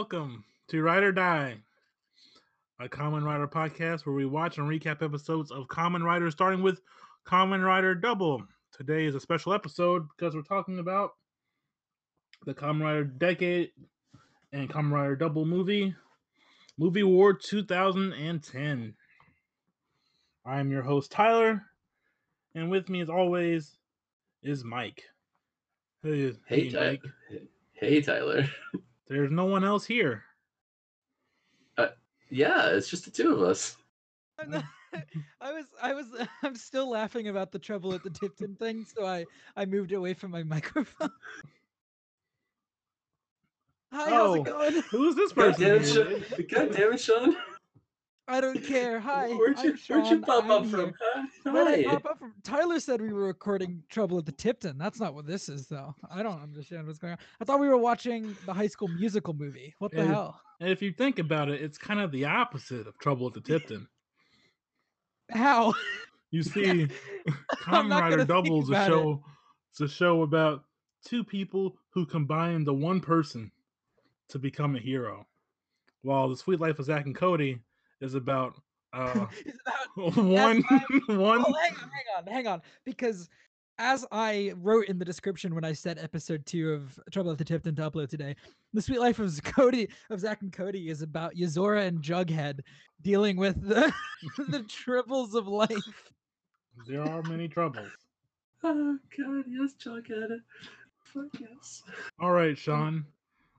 Welcome to Ride or Die, a Kamen Rider podcast where we watch and recap episodes of Kamen Rider, starting with Kamen Rider Double. Today is a special episode because we're talking about the Kamen Rider Decade and Kamen Rider Double movie, Movie War 2010. I'm your host, Tyler, and with me, as always, is Mike. Hey, Hey, Ty- Mike. Hey, Tyler. There's no one else here. Uh, yeah, it's just the two of us. I'm not, I was I was I'm still laughing about the trouble at the Tipton thing, so I I moved away from my microphone. Hi, how's Oh. it going? Who's this God person? damn it. Sean. God damn it, Sean. I don't care. Hi, Where'd you, where'd you pop I'm up here. from? Huh? Where'd I Hi. pop up from? Tyler said we were recording Trouble at the Tipton. That's not what this is, though. I don't understand what's going on. I thought we were watching the High School Musical movie. What the Yeah. hell? And if you think about it, it's kind of the opposite of Trouble at the Tipton. How? You see, I'm Kamen Rider gonna think Double is a about it. show. It's a show about two people who combine the one person to become a hero, while the Sweet Life of Zack and Cody is about uh, about one one. Well, hang on, hang on, hang on. Because as I wrote in the description when I said episode two of Trouble at the Tipton to upload today, the sweet life of Cody of Zach and Cody is about Yazora and Jughead dealing with the the troubles of life. There are many troubles. Oh, God, yes, Jughead. Fuck yes. All right, Sean.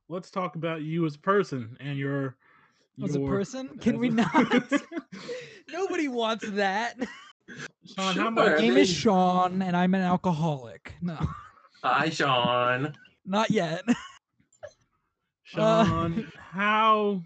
Let's talk about you as a person and your. As a person, can we a- not? Nobody wants that. Sean, how Sure, My name is Sean, and I'm an alcoholic. No, Hi, Sean. not yet. Sean, uh, how?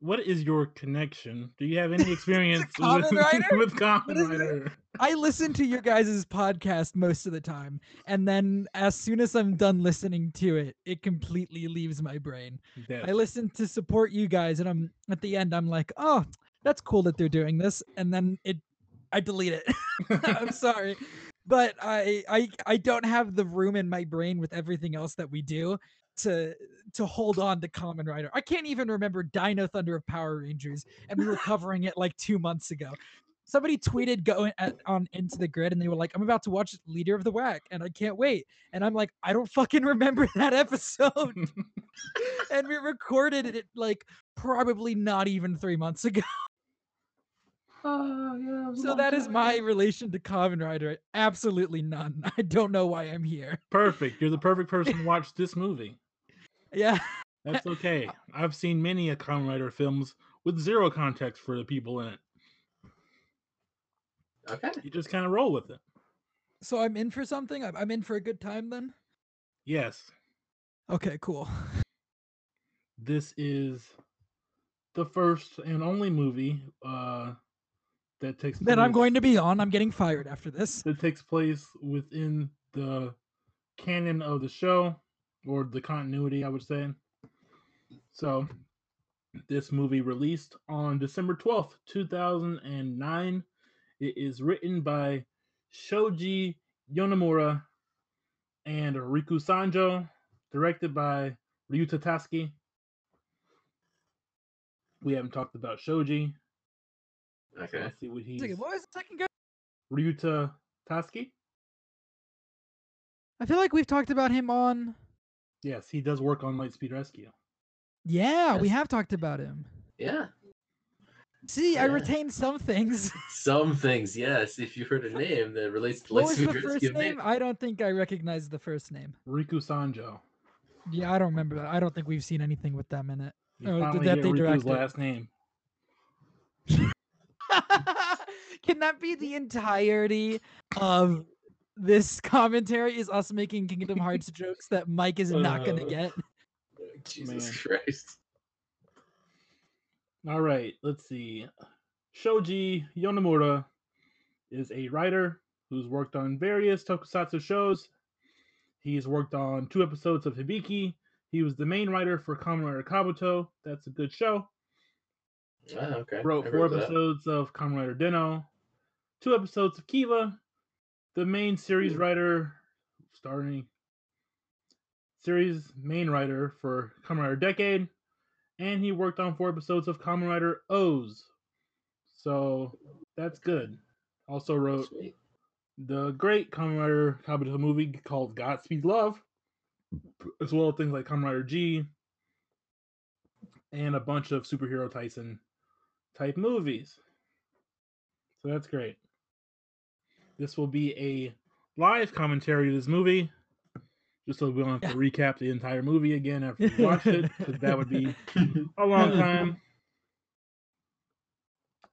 What is your connection? Do you have any experience with, with Kamen? Rider? I listen to your guys' podcast most of the time, and then as soon as I'm done listening to it, it completely leaves my brain. Yes. I listen to support you guys, and I'm at the end, I'm like, oh, that's cool that they're doing this, and then it, I delete it. I'm sorry, but I, I, I don't have the room in my brain with everything else that we do to to hold on to Kamen Rider. I can't even remember Dino Thunder of Power Rangers, and we were covering it like two months ago. Somebody tweeted going at, on into the grid, and they were like, "I'm about to watch Leader of the Whack, and I can't wait." And I'm like, "I don't fucking remember that episode." and we recorded it like probably not even three months ago. Oh, yeah. it was a So that is time my relation to Kamen Rider. Absolutely none. I don't know why I'm here. Perfect. You're the perfect person to watch this movie. Yeah. That's okay. I've seen many a Kamen Rider films with zero context for the people in it. Okay. You just kind of roll with it. So I'm in for something. I'm, I'm in for a good time then. Yes, Okay, cool. this is the first and only movie uh, that takes that I'm going to be on. I'm getting fired after this. that takes place within the canon of the show or the continuity, I would say. So, this movie released on December 12th, 2009. It is written by Shoji Yonemura and Riku Sanjo, directed by Ryuta Tasaki. We haven't talked about Shoji. so Okay. Let's see what he's. Second, What was the second guy? Ryuta Tasaki? I feel like we've talked about him on. Yes, he does work on Lightspeed Rescue. Yeah, we have talked about him. Yeah. See, I Yeah. retained some things. Some things, yes. If you heard a name that relates to what was the Lightspeed first Rescue, name? I don't think I recognize the first name. Riku Sanjo. Yeah, I don't remember that. I don't think we've seen anything with them in it. You Oh, did finally that get they Riku's last name. Can that be the entirety of this commentary? Is us making Kingdom Hearts jokes that Mike is not gonna Uh, get? Jesus Man. Christ. All right, let's see. Shoji Yonemura is a writer who's worked on various tokusatsu shows. He's worked on two episodes of Hibiki. He was the main writer for Kamen Rider Kabuto. That's a good show. Ah, okay. Wrote four heard that. episodes of Kamen Rider Den-O, two episodes of Kiva. The main series hmm. writer, starring series main writer for Kamen Rider Decade, and he worked on four episodes of Kamen Rider OOO. So that's good. Also wrote Sweet. the great Kamen Rider Kabuto movie called Godspeed Love, as well as things like Kamen Rider G, and a bunch of superhero Tyson type movies. So that's great. This will be a live commentary of this movie, just so we don't have to recap the entire movie again after we watched it, because that would be a long time.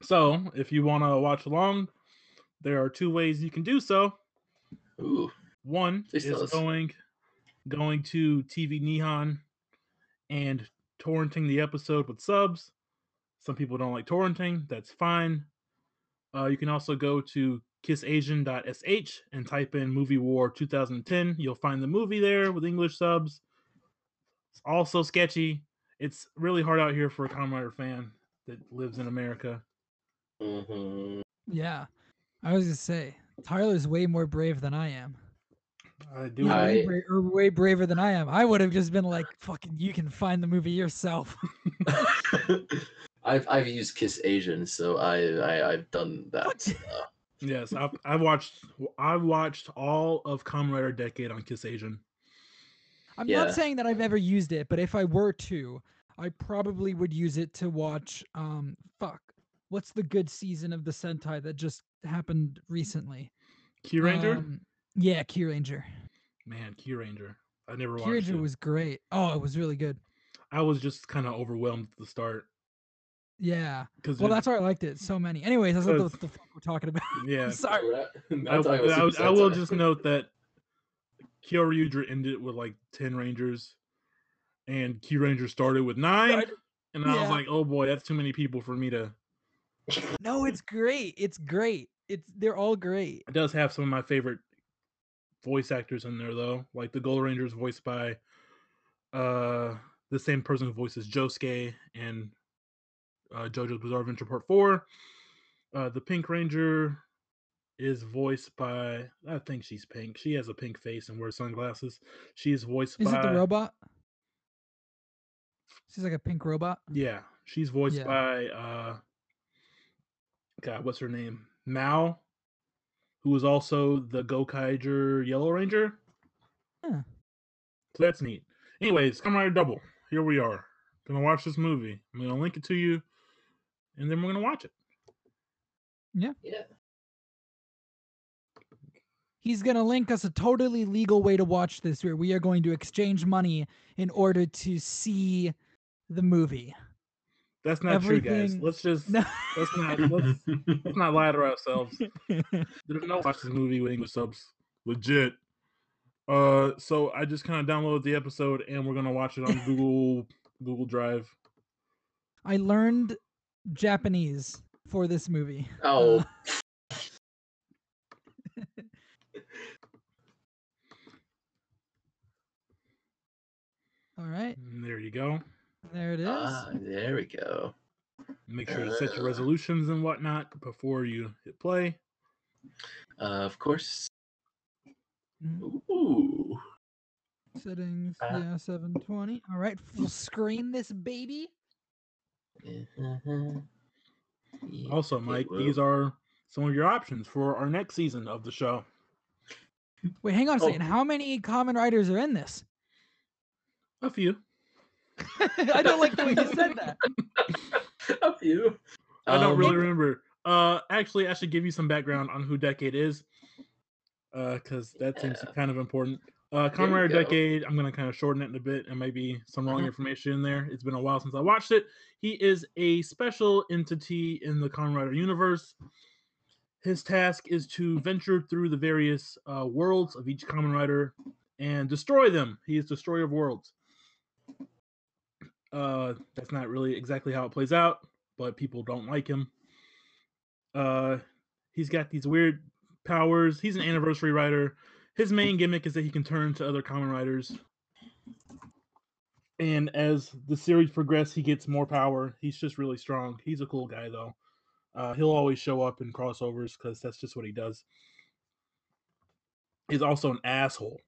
So, if you want to watch along, there are two ways you can do so. Ooh. One is us. going going to TV Nihon and torrenting the episode with subs. Some people don't like torrenting. That's fine. Uh, you can also go to kissasian.sh and type in Movie War 2010. You'll find the movie there with English subs. It's also sketchy. It's really hard out here for a Kamen Rider fan that lives in America. Mhm. Yeah. I was gonna say Tyler's way more brave than I am. I do. I- way, bra- or way braver than I am. I would have just been like, "Fucking, you can find the movie yourself." I've I've used Kiss Asian, so I, I I've done that. What? Yes, I've, I've watched. I've watched all of Kamen Rider Decade on Kiss Asian. I'm Yeah. not saying that I've ever used it, but if I were to, I probably would use it to watch. Um, fuck, what's the good season of the Sentai that just happened recently? Kyuranger, Um, yeah, Kyuranger. man, Kyuranger. I never Key watched Ranger it. was great. Oh, it was really good. I was just kind of overwhelmed at the start Yeah. because Well, that's why I liked it so many. Anyways, that's what the, the fuck we're talking about. yeah. I'm sorry. we're I, not talking about I- I will just note that Kyoryuger ended with like ten Rangers, and Kyuranger started with nine, Right. and I was like, oh boy, that's too many people for me to. No, it's great. It's great. It's they're all great. It does have some of my favorite voice actors in there though, like the Gold Rangers voiced by uh the same person who voices Josuke and uh, JoJo's Bizarre Adventure Part Four. Uh, the Pink Ranger is voiced by I think she's pink. She has a pink face and wears sunglasses. She's voiced Is by Is it the robot? She's like a pink robot. Yeah, she's voiced Yeah. by uh God, what's her name? Mao, who is also the Gokaiger Yellow Ranger. Huh. So that's neat. Anyways, Kamen Rider Double. Here we are. Gonna watch this movie. I'm gonna link it to you, and then we're gonna watch it. Yeah. Yeah. He's going to link us a totally legal way to watch this where we are going to exchange money in order to see the movie. That's not true, guys. Let's just No. let's not let's, let's not lie to ourselves. There's no watch this movie with English subs. Legit. Uh, so I just kind of downloaded the episode, and we're gonna watch it on Google Google Drive. I learned Japanese for this movie. Oh, Uh, all right, there you go. there it is. ah, there we go. Make sure to set your Uh. resolutions and whatnot before you hit play. Uh, of course. Mhm. Ooh. Settings, Ah. yeah, 720. All right, full screen this baby. Uh-huh. Yeah, Also, Mike, these are some of your options for our next season of the show. Wait, hang on a Oh. second. How many Kamen Riders are in this? A few. I don't like the way you said that. A few. I don't Um, really remember. Uh, actually, I should give you some background on who Decade is, uh, because that seems kind of important. Uh, Rider. Decade. I'm gonna kind of shorten it in a bit, and maybe some wrong Mhm. information in there. It's been a while since I watched it. He is a special entity in the Kamen Rider universe. His task is to venture through the various uh, worlds of each Kamen Rider and destroy them. He is destroyer of worlds. Uh, that's not really exactly how it plays out, but people don't like him. Uh, he's got these weird powers. He's an anniversary rider. His main gimmick is that he can turn to other Kamen Riders. And as the series progresses, he gets more power. He's just really strong. He's a cool guy, though. Uh, he'll always show up in crossovers because that's just what he does. He's also an asshole.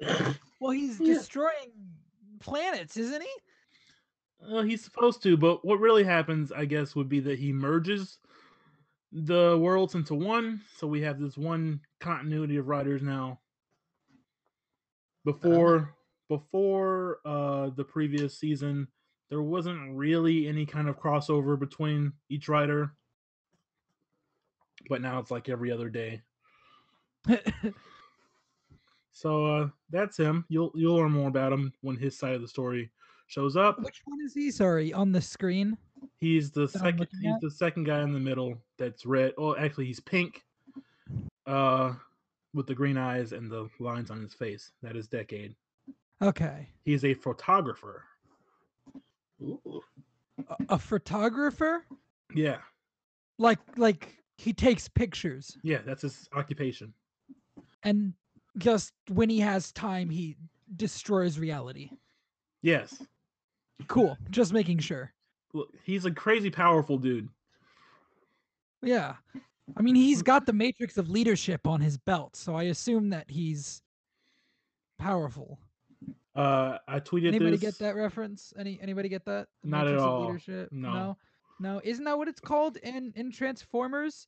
Well, he's Yeah. destroying planets, isn't he? Uh, he's supposed to, but what really happens, I guess, would be that he merges the worlds into one. So we have this one continuity of riders now. Before before uh the previous season, there wasn't really any kind of crossover between each rider. But now it's like every other day. So uh that's him. You'll you'll learn more about him when his side of the story shows up. Which one is he? Sorry, on the screen. He's the that second. He's at? the second guy in the middle that's red. Oh, actually, he's pink. Uh, with the green eyes and the lines on his face. That is Decade. Okay, He's a photographer. Ooh. a, a photographer. Yeah, Like, like he takes pictures, yeah, that's his occupation. and just when he has time, he destroys reality. Yes, Cool. Just making sure. He's a crazy powerful dude. Yeah. I mean, he's got the matrix of leadership on his belt, so I assume that he's powerful. Uh, I tweeted Anybody this. get that reference? Any anybody get that? The Not at matrix of all. Leadership? No. no. No, isn't that what it's called in in Transformers?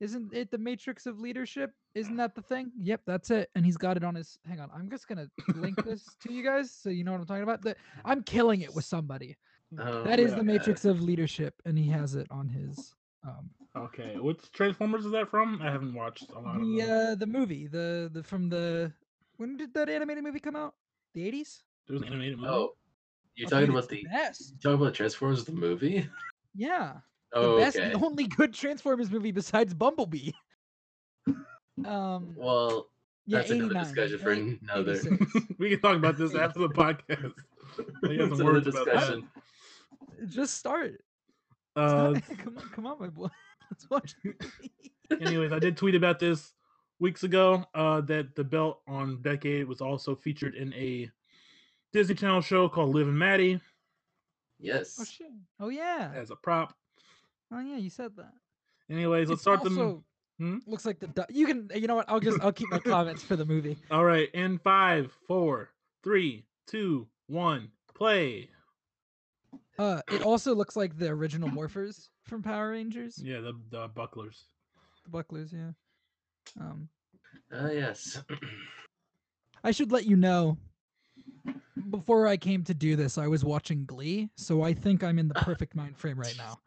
Isn't it the matrix of leadership? Isn't that the thing? Yep, that's it. And he's got it on his. Hang on, I'm just gonna link this to you guys so you know what I'm talking about. The, I'm killing it with somebody. Oh, That is the God. matrix of leadership, and he has it on his. Um, Okay, which Transformers is that from? I haven't watched a lot of the them. uh, the movie, the the from the when did that animated movie come out? The 80s. There was an animated movie. Oh, you're talking about it's the best. you talking about Transformers the movie? Yeah. the Oh, best, okay. the only good Transformers movie besides Bumblebee. Um, Well, yeah, that's another discussion for another. we can talk about this after the podcast. We got That's some another words about discussion. Just start. It's Uh, come on, come on, my boy. Let's watch. anyways, I did tweet about this weeks ago. Uh, that the belt on Decade was also featured in a Disney Channel show called Liv and Maddie Yes. oh shit. Oh yeah. as a prop. Oh yeah. You said that. Anyways, let's It's start the. also, Hmm? Looks like the du- you can. You know what? I'll just I'll keep my comments for the movie. All right, in five, four, three, two, one, play. Uh, it also looks like the original Morphers from Power Rangers. Yeah, the the bucklers. The Bucklers, yeah. Um, Ah, yes. I should let you know. Before I came to do this, I was watching Glee, so I think I'm in the perfect mind frame right now.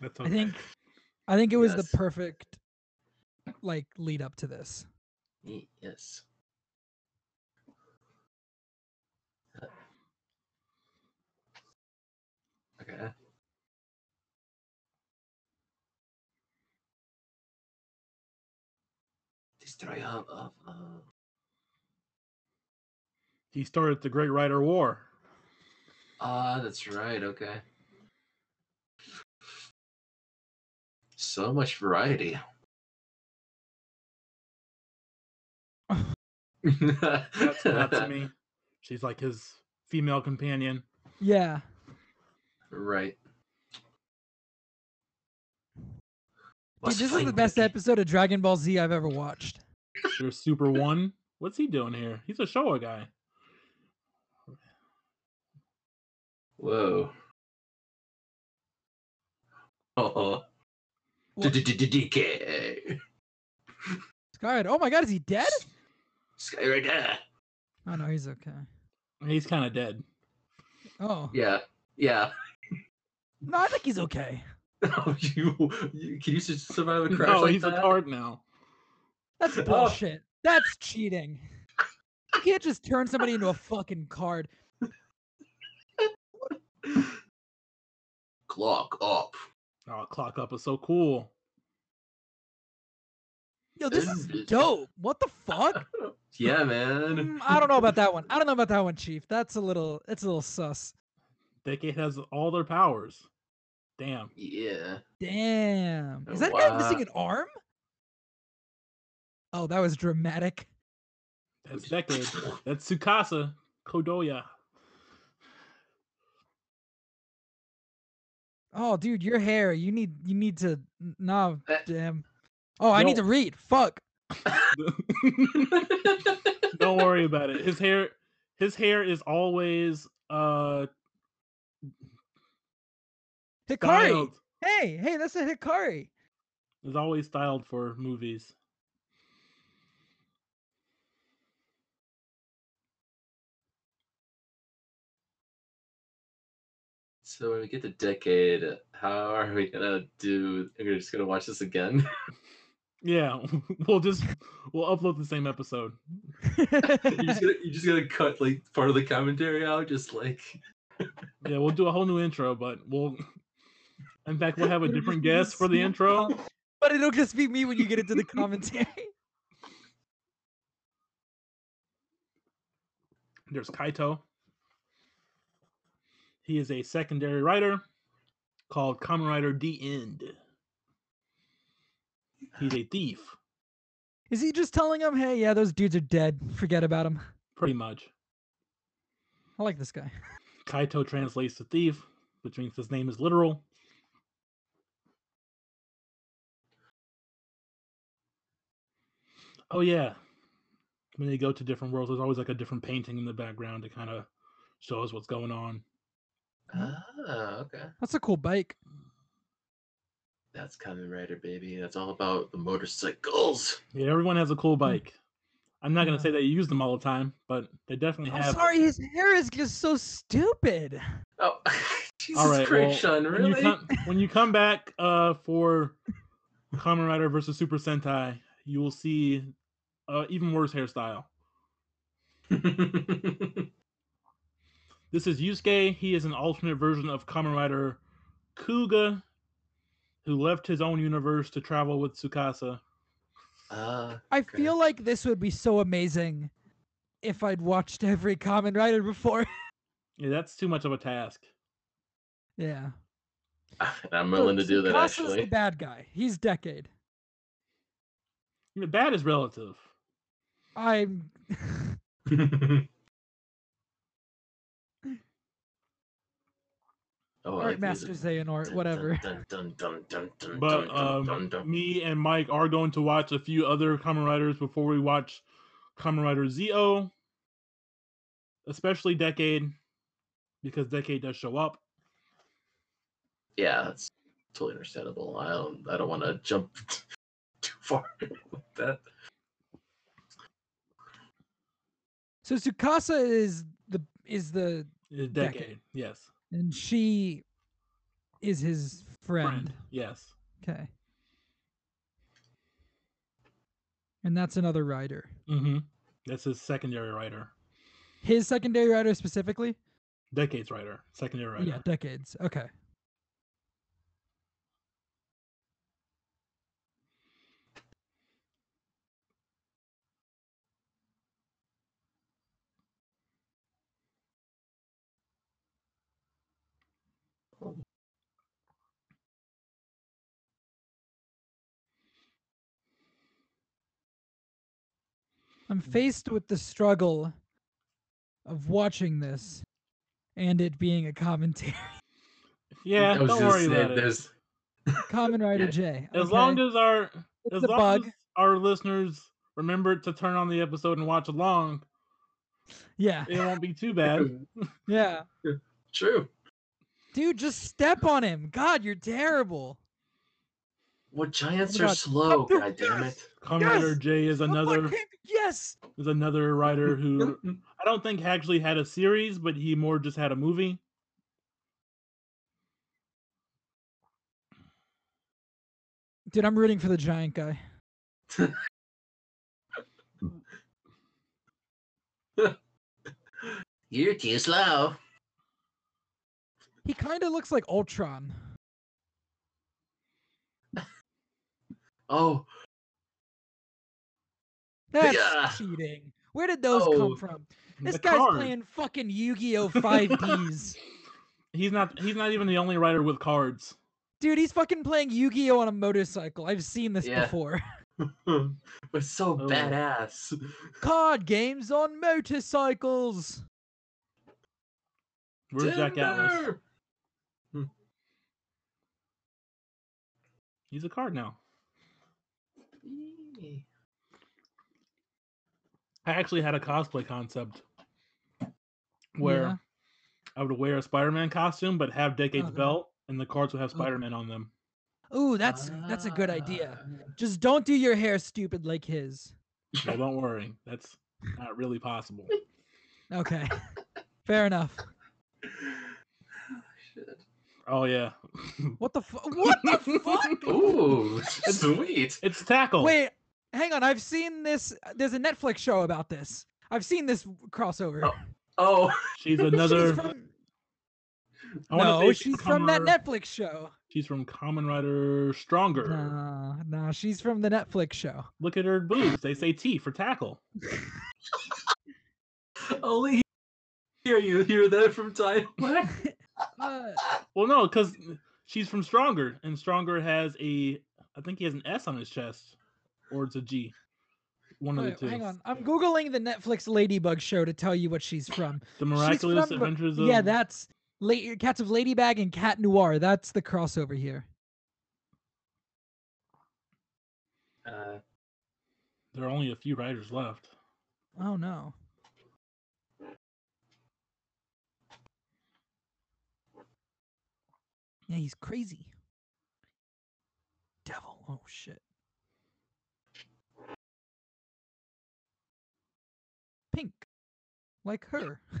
That's I think, I think it was Yes. the perfect, like, lead up to this. Yes. Okay. Destroy of, of, of. he started the Great Rider War. Ah, that's right. Okay. So much variety. That's me. She's like his female companion. Yeah. Right. Dude, this is the best Becky. episode of Dragon Ball Z I've ever watched. There's Super One. What's he doing here? He's a Showa guy. Whoa. Oh. What? DK. Skyrider. Oh my god, is he dead? Skyrider. Oh no, he's okay. He's kind of dead. Oh Yeah. Yeah. No, I think he's okay. Oh, you, you can you survive a crash No, like he's that? a card now. That's Oh. bullshit. That's cheating. You can't just turn somebody into a fucking card. Clock up. Oh, clock up is so cool. Yo, this is dope. What the fuck? Yeah, man. Mm, I don't know about that one. I don't know about that one, Chief. That's a little. It's a little sus. Decade has all their powers. Damn. Yeah. Damn. Is Oh, that guy missing an arm? Oh, that was dramatic. That's Decade. That's Tsukasa Kadoya. Oh, dude, your hair. You need. You need to. n- No, Eh. damn. Oh, I need to read. Fuck. Don't worry about it. His hair his hair is always uh Hikari. styled. Hey, hey, that's a Hikari. Is always styled for movies. So when we get to decade, how are we gonna do? We're just gonna watch this again. Yeah, we'll just we'll upload the same episode. you just gonna you just gonna cut like part of the commentary out, just like Yeah, we'll do a whole new intro, but we'll in fact we'll have a different guest for the intro. but it'll just be me when you get into the commentary. There's Kaito. He is a secondary rider called Kamen Rider Diend. He's a thief, Is he just telling him, hey, yeah, those dudes are dead. Forget about them. pretty much. I like this guy. Kaito translates to thief, which means his name is literal. Oh yeah. When they go to different worlds, there's always like a different painting in the background to kind of show us what's going on. ah, okay. That's a cool bike. That's Kamen Rider, baby. That's all about the motorcycles. Yeah, everyone has a cool bike. I'm not gonna Yeah. say they use them all the time, but they definitely I'm have. sorry, his hair is just so stupid. Oh, Jesus All right, Christ, well, Sean, when really? you come when you come back uh for Kamen Rider versus Super Sentai, you will see uh even worse hairstyle. This is Yusuke. He is an alternate version of Kamen Rider Kuuga, who left his own universe to travel with Tsukasa. Ah, I Okay. feel like this would be so amazing if I'd watched every Kamen Rider before. Yeah, that's too much of a task. yeah. I'm So willing to do that Tsukasa's the actually. bad guy. He's Decade. I mean, bad is relative. I'm. oh, Art Master Xehanort, whatever. Dun, dun, dun, dun, dun, But um, me and Mike are going to watch a few other Kamen Riders before we watch Kamen Rider Zi-O, especially Decade, because Decade does show up. yeah, that's totally understandable. I don't, I don't want to jump too far with that. So Tsukasa is the is the Decade. Decade, yes. and she is his friend. Friend, yes. Okay. And that's another rider. Mm-hmm. That's his secondary rider. His secondary rider specifically? Decade's rider. Secondary rider. Yeah, decades. Okay. I'm faced with the struggle of watching this and it being a commentary. Yeah, I was don't gonna worry about it. There's Kamen Rider Yeah. J. As long as our it's as long bug. as our listeners remember to turn on the episode and watch along, Yeah. it won't be too bad. Yeah. true. Dude, just step on him. God, you're terrible. What oh giants Oh are slow? Oh, God damn it! Kamen Yes! Rider J is Oh another God, Yes. is another rider who I don't think actually had a series, but he more just had a movie. Dude, I'm rooting for the giant guy. You're too slow. He kind of looks like Ultron. Oh, That's Yeah. cheating. Where did those Oh. come from? This guy's card. playing fucking Yu-Gi-Oh! 5Ds. He's not he's not even the only rider with cards. Dude, he's fucking playing Yu-Gi-Oh! on a motorcycle. I've seen this Yeah. before. but so Oh. badass. Card games on motorcycles. Where's Jack Atlas? Timber! Hmm. He's a card now. Yee. I actually had a cosplay concept where Yeah. I would wear a Spider-Man costume, but have Decade's Okay. belt, and the cards would have Spider-Man on them. Ooh, that's that's a good idea. Ah. Just don't do your hair stupid like his. So don't worry, that's not really possible. Okay. Fair enough. Oh yeah, What the fu- What the fuck? Ooh, sweet. it's tackle. Wait, hang on. I've seen this. There's a Netflix show about this. I've seen this crossover. Oh, Oh, she's She's another. from, I no, say she's from that Netflix show. She's from Kamen Rider Stronger. No, no, she's from the Netflix show. Look at her boobs. They say T for tackle. only here you hear that from time. Uh, Well, no, because she's from Stronger, and Stronger has a. I think he has an S on his chest, or it's a G. One of the two. hang on. I'm googling the Netflix Ladybug show to tell you what she's from. The miraculous from- adventures of. Yeah, that's La- Cats of Ladybug and Cat Noir. That's the crossover here. Uh, There are only a few riders left. Oh no. Yeah, he's crazy. Devil. Oh shit. Like her.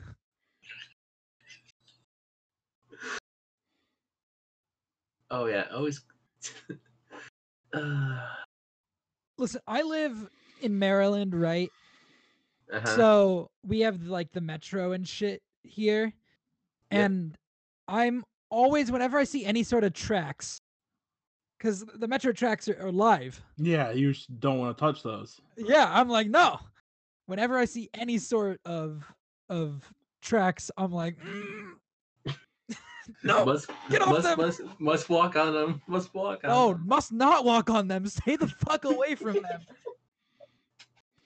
oh yeah, always. uh, Listen, I live in Maryland, right? uh-huh. So we have like the metro and shit here. Yep. And I'm always, whenever I see any sort of tracks, because the metro tracks are, are live. Yeah, you don't want to touch those. Yeah, I'm like, no. Whenever I see any sort of of tracks, I'm like, "Mm." no, must get off must, them. must must walk on them. Must walk on no, them. must not walk on them. Stay the fuck away from them.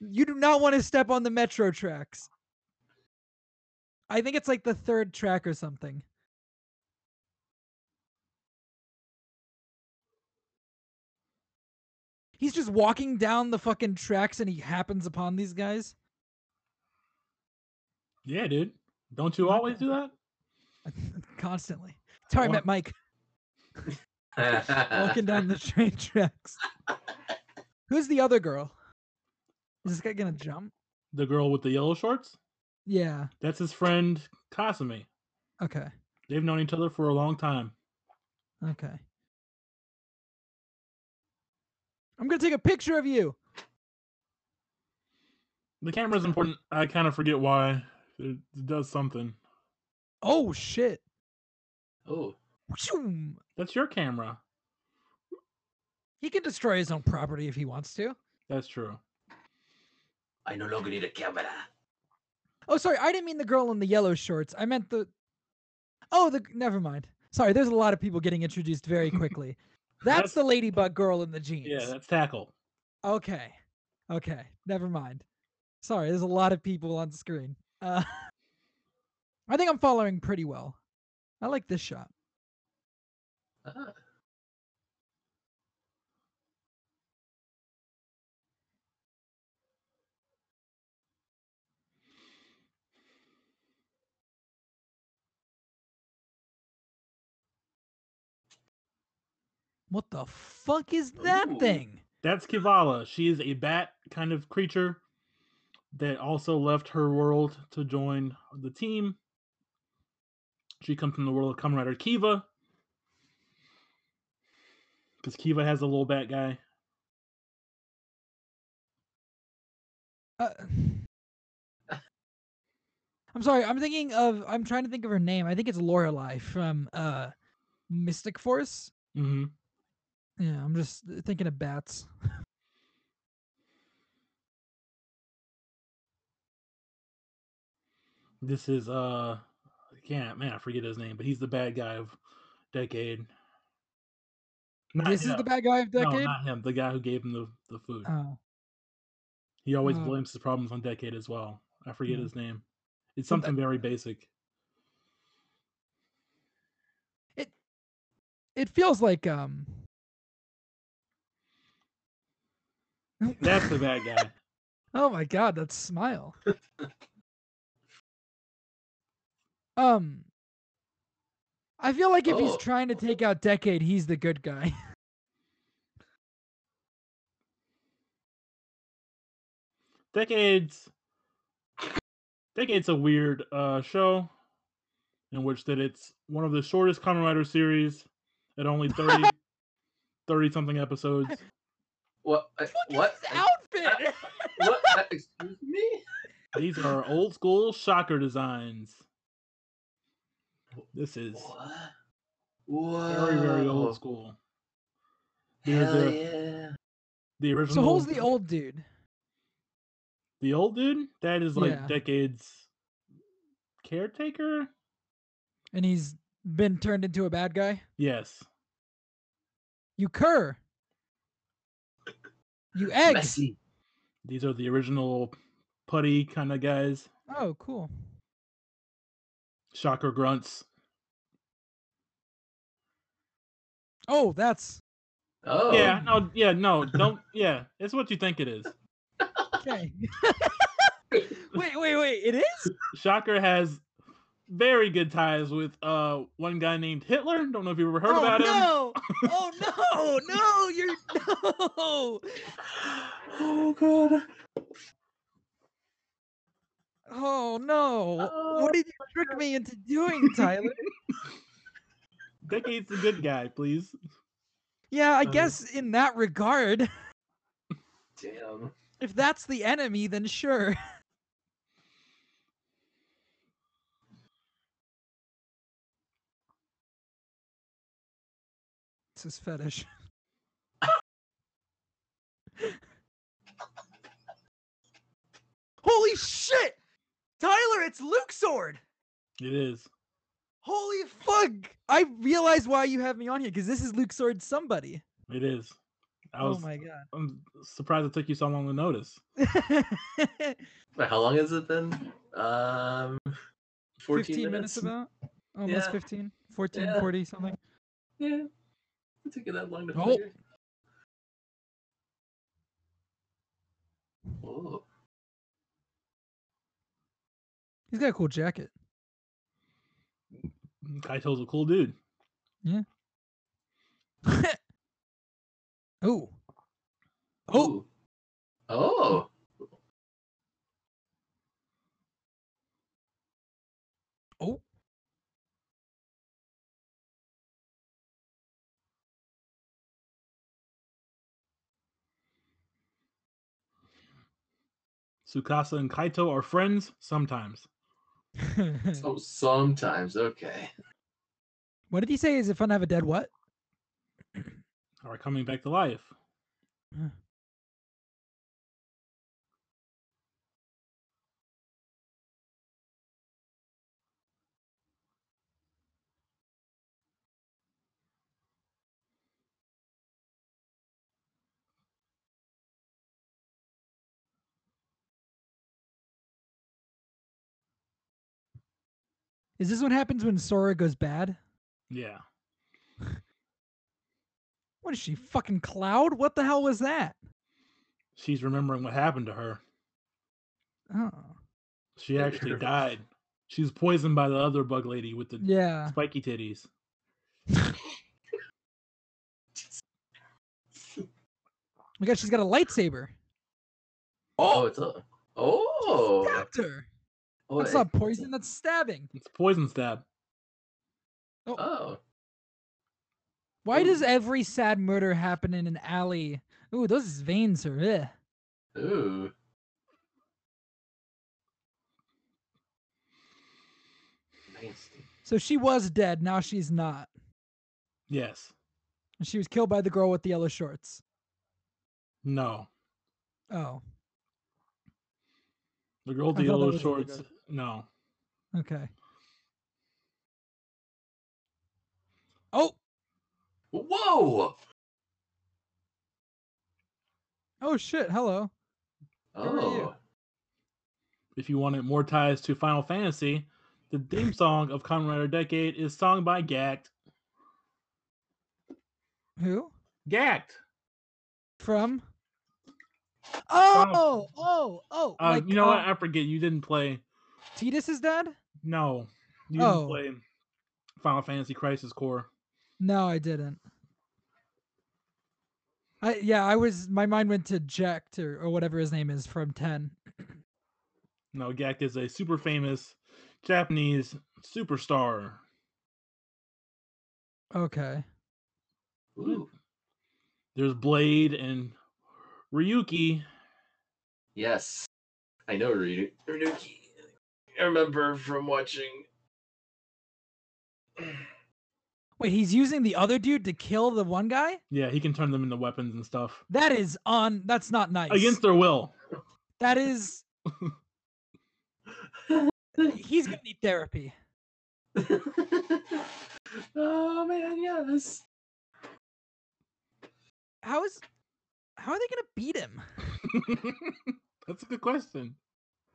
You do not want to step on the metro tracks. I think it's like the third track or something. He's just walking down the fucking tracks and he happens upon these guys. Yeah, dude. Don't you always do that? Constantly. Sorry, how I met Mike. Walking down the train tracks. Who's the other girl? Is this guy gonna jump? The girl with the yellow shorts? Yeah. That's his friend Kasumi. Okay. They've known each other for a long time. Okay. I'm gonna take a picture of you. The camera's important. I kind of forget why. It, it does something. Oh shit. oh, That's your camera. He can destroy his own property if he wants to. That's true. I no longer need a camera. Oh, sorry, I didn't mean the girl in the yellow shorts. I meant the. Oh, the. Never mind. Sorry, there's a lot of people getting introduced very quickly. That's That's- the ladybug girl in the jeans. Yeah, that's tackle. Okay. Okay. Never mind. Sorry, there's a lot of people on screen. Uh, I think I'm following pretty well. I like this shot. Ah. What the fuck is that Ooh. thing? That's Kivala. She is a bat kind of creature that also left her world to join the team. She comes from the world of Kamen Rider Kiva. Because Kiva has a little bat guy. Uh, I'm sorry. I'm thinking of. I'm trying to think of her name. I think it's Lorelei from uh, Mystic Force. hmm Yeah, I'm just uh, thinking of bats. This is uh I can't man, I forget his name, but he's the bad guy of Decade. Not this is the bad guy of No, Decade. not him. The guy who gave him the, the food. oh, he always uh, blames his problems on Decade as well. I forget yeah. his name. It's something very basic. it it feels like um. That's the bad guy. Oh my god, that smile. um I feel like if he's Oh. trying to take out Decade, he's the good guy. Decades. Decades a weird uh, show in which that it's one of the shortest Kamen Rider series at only 30, 30 something episodes. What? I- Look what? at his I- outfit. what? Uh, Excuse me? These are old school shocker designs. This is What? Very, very old school. Hell the- yeah. The original. so who's the old dude? The old dude? That is like Yeah. decades caretaker? And he's been turned into a bad guy? Yes. You cur. You egg. Messy. These are the original putty kind of guys. Oh, cool. Shocker grunts. Oh, that's Oh. Yeah, no, yeah, no, don't yeah, it's what you think it is. okay. wait, wait, wait. It is? Shocker has very good ties with uh one guy named Hitler. Don't know if you ever heard oh, about him. Oh no. Oh no, no, you're no. Oh god. Oh no. Oh, what did you trick me into doing, Tyler? Decade's a good guy, please. yeah, I Uh, guess in that regard, Damn. if that's the enemy, then sure. It's his fetish. Holy shit! Tyler, it's Luke Sword! It is. Holy fuck! I realize why you have me on here because this is Luke Sword somebody. It is. I Oh was my god. I'm surprised it took you so long to notice. Wait, how long has it been? Um, 14 15 minutes about? Almost Yeah. 15? 14, Yeah. 40 something? Yeah. It took you that long to Oh. figure. Oh. He's got a cool jacket. Kaito's a cool dude. Yeah. Oh, Oh. oh. Tsukasa and Kaito are friends sometimes. So sometimes, okay. what did he say? Is it fun to have a dead what? Are coming back to life. Is this what happens when Sora goes bad? Yeah. What is she, fucking Cloud? What the hell was that? She's remembering what happened to her. Oh. She actually died. She was poisoned by the other bug lady with the Yeah. spiky titties. my god, she's got a lightsaber. Oh, it's a. Oh. Stabbed her. oh That's it- not poison, that's stabbing. It's poison stab. Oh. Why Ooh. does every sad murder happen in an alley? Ooh, those veins are eh. Ooh. Nasty. So she was dead, now she's not. Yes. And She was killed by the girl with the yellow shorts. No. Oh, The girl with the yellow shorts. Good. No. okay. Oh, Whoa. oh shit, hello. Who are you? Oh. If you wanted more ties to Final Fantasy, the theme song of Kamen Rider Decade is sung by Gackt. Who? Gackt. From? Oh, oh, oh! Uh, like, you know what? um, I forget. You didn't play. Titus is dead? No, you didn't Oh. play Final Fantasy Crisis Core. No, I didn't. I yeah, I was my mind went to Jack or, or whatever his name is from ten. No, Gackt is a super famous Japanese superstar. Okay. Ooh. There's Blade and Ryuki. Yes. I know Ryu- Ryuki. I remember from watching. Wait, he's using the other dude to kill the one guy? Yeah, he can turn them into weapons and stuff That is on that's not nice. against their will. that is he's gonna need therapy. oh man, yes. How is how are they gonna beat him? That's a good question.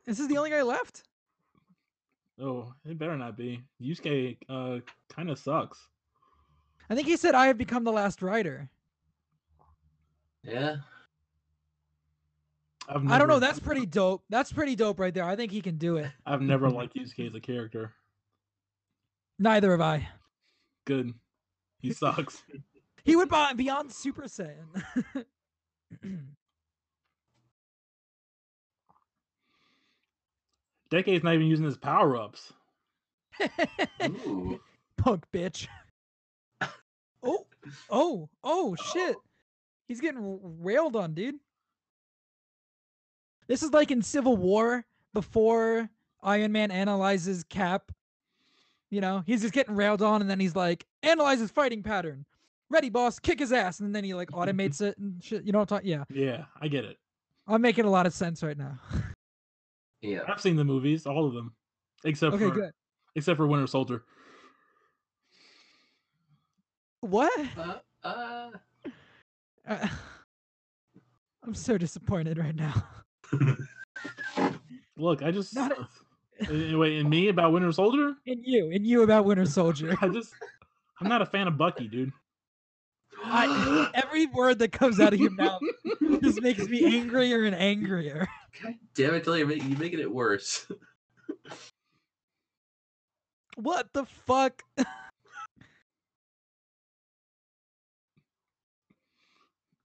This is this the only guy left? Oh, it better not be. Yusuke uh kind of sucks. I think he said I have become the last rider." Yeah. I've I don't know, that's pretty dope. That's pretty dope right there. I think he can do it. I've never liked Yusuke as a character. Neither have I. Good. He sucks. He went by- beyond Super Saiyan. Decade's not even using his power ups. Punk bitch. Oh, oh, oh, shit. He's getting railed on, dude. This is like in Civil War before Iron Man analyzes Cap. You know, he's just getting railed on, and then he's like, analyze his fighting pattern. Ready, boss, kick his ass. And then he like automates it and shit. You know what I'm talking? Yeah. Yeah, I get it. I'm making a lot of sense right now. Yeah. I've seen the movies, all of them, except okay, for good. except for Winter Soldier. What? Uh, uh. Uh, I'm so disappointed right now. Look, I just Not wait, and me about Winter Soldier? In you, in you about Winter Soldier. I just I'm not a fan of Bucky, dude. I, every word that comes out of your mouth just makes me angrier and angrier. God damn it, Tilly, you're, making, you're making it worse. What the fuck? Wait,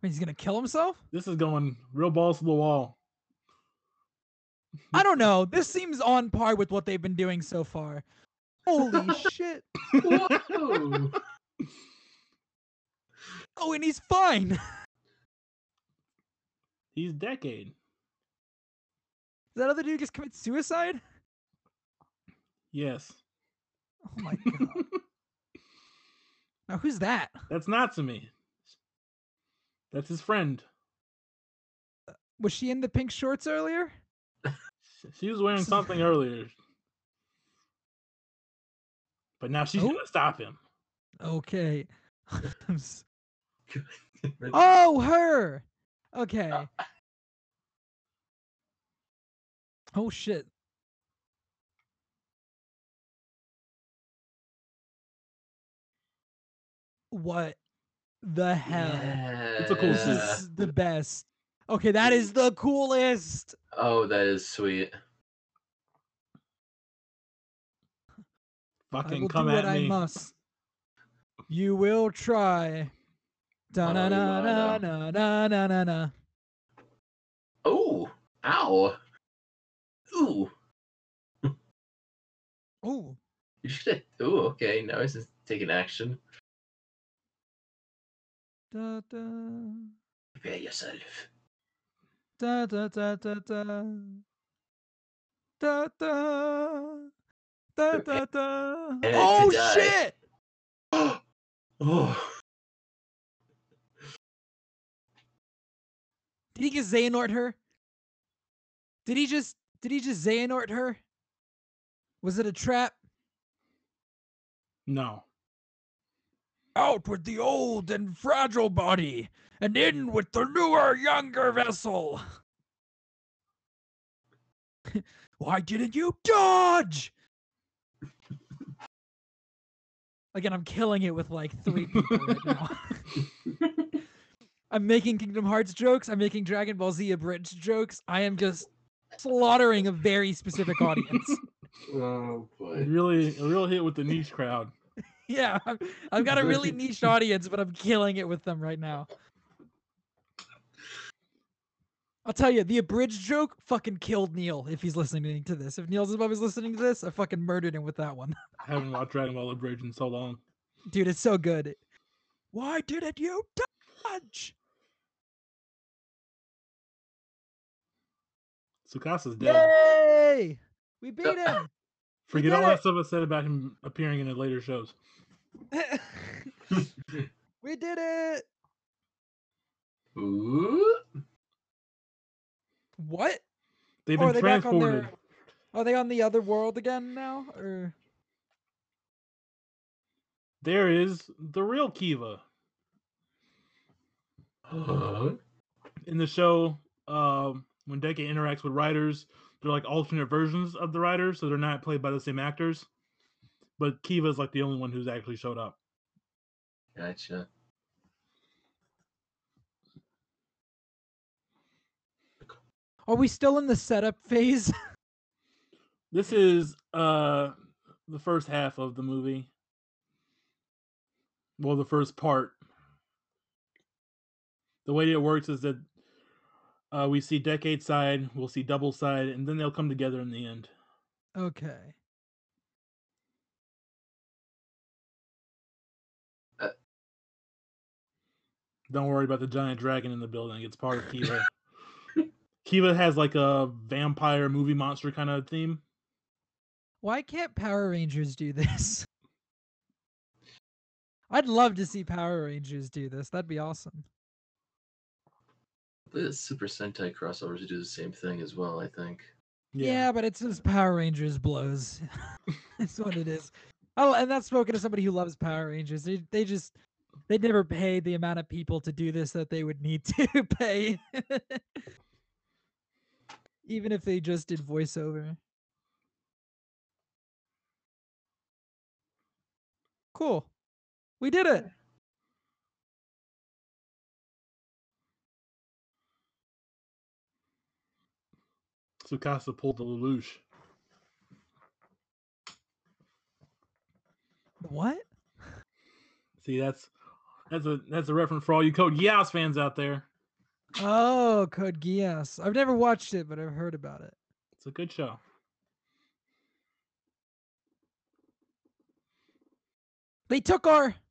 He's gonna kill himself? This is going real balls to the wall. I don't know. This seems on par with what they've been doing so far. Holy shit. Whoa. Oh, and he's fine. He's Decade. that other dude just commit suicide? Yes. Oh my god. now who's that? That's Natsumi. That's his friend. Uh, was she in the pink shorts earlier? She was wearing something earlier. But now she's Oh. gonna stop him. Okay. I'm oh, her. Okay. Uh, uh. Oh shit. What the hell? It's a cool This is the best. Okay, that is the coolest. Oh, that is sweet. I Fucking will come do what at I must. You will try. Da na na na na na na na na. Oh, ow. Ooh. Ooh. You should. Ooh, okay. Now he's taking action. Da da. Prepare yourself. Da da da da da. Da da. Da da da. Oh shit! oh. Did he just Xehanort her? Did he just did he just Xehanort her? Was it a trap? No. Out with the old and fragile body, and in with the newer, younger vessel. Why didn't you dodge? Again, I'm killing it with like three people right now. I'm making Kingdom Hearts jokes. I'm making Dragon Ball Z abridged jokes. I am just slaughtering a very specific audience. Oh boy. Really, a real hit with the niche crowd. yeah, I've, I've got a really niche audience, but I'm killing it with them right now. I'll tell you, the abridged joke fucking killed Neil if he's listening to this. If Neil's above is listening to this, I fucking murdered him with that one. I haven't watched Dragon Ball Abridged in so long. Dude, it's so good. Why didn't you touch? Tsukasa's dead. Yay! We beat him. Forget all that stuff I said about him appearing in the later shows. we did it. Ooh. What? They've Oh, been they on transported. their? Are they on the other world again now? Or There is the real Kiva Huh? in the show. Um, when Deke interacts with riders, they're like alternate versions of the riders, so they're not played by the same actors. But Kiva is like the only one who's actually showed up. Gotcha. are we still in the setup phase? This is uh the first half of the movie. Well, the first part. The way it works is that uh, we see decade side, we'll see double side, and then they'll come together in the end. okay. Don't worry about the giant dragon in the building. It's part of Kiva. Kiva has like a vampire movie monster kind of theme. Why can't Power Rangers do this? I'd love to see Power Rangers do this. That'd be awesome. The Super Sentai crossovers do the same thing as well, I think. Yeah, but it's just Power Rangers blows. That's what it is. Oh, and that's spoken to somebody who loves Power Rangers. They they just they never pay the amount of people to do this that they would need to pay. Even if they just did voiceover. Cool. We did it. Tsukasa pulled the Lelouch. What? See, that's that's a that's a reference for all you Code Geass fans out there. Oh, Code Geass. I've never watched it, but I've heard about it. It's a good show. They took our.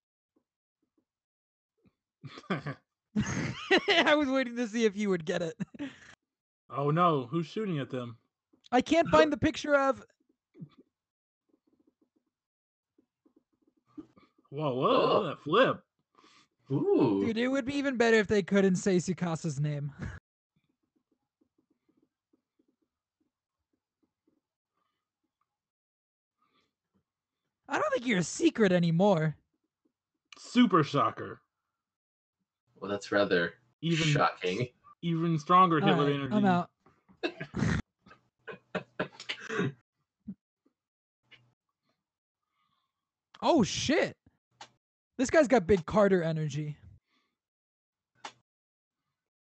I was waiting to see if you would get it. Oh no, who's shooting at them? I can't find the picture of. Whoa, whoa, Oh. that flip. Ooh. Dude, it would be even better if they couldn't say Tsukasa's name. I don't think you're a secret anymore. Super shocker. Well, that's rather Even shocking. Even stronger Hitler Alright, energy. I'm out. Oh shit! This guy's got big Carter energy.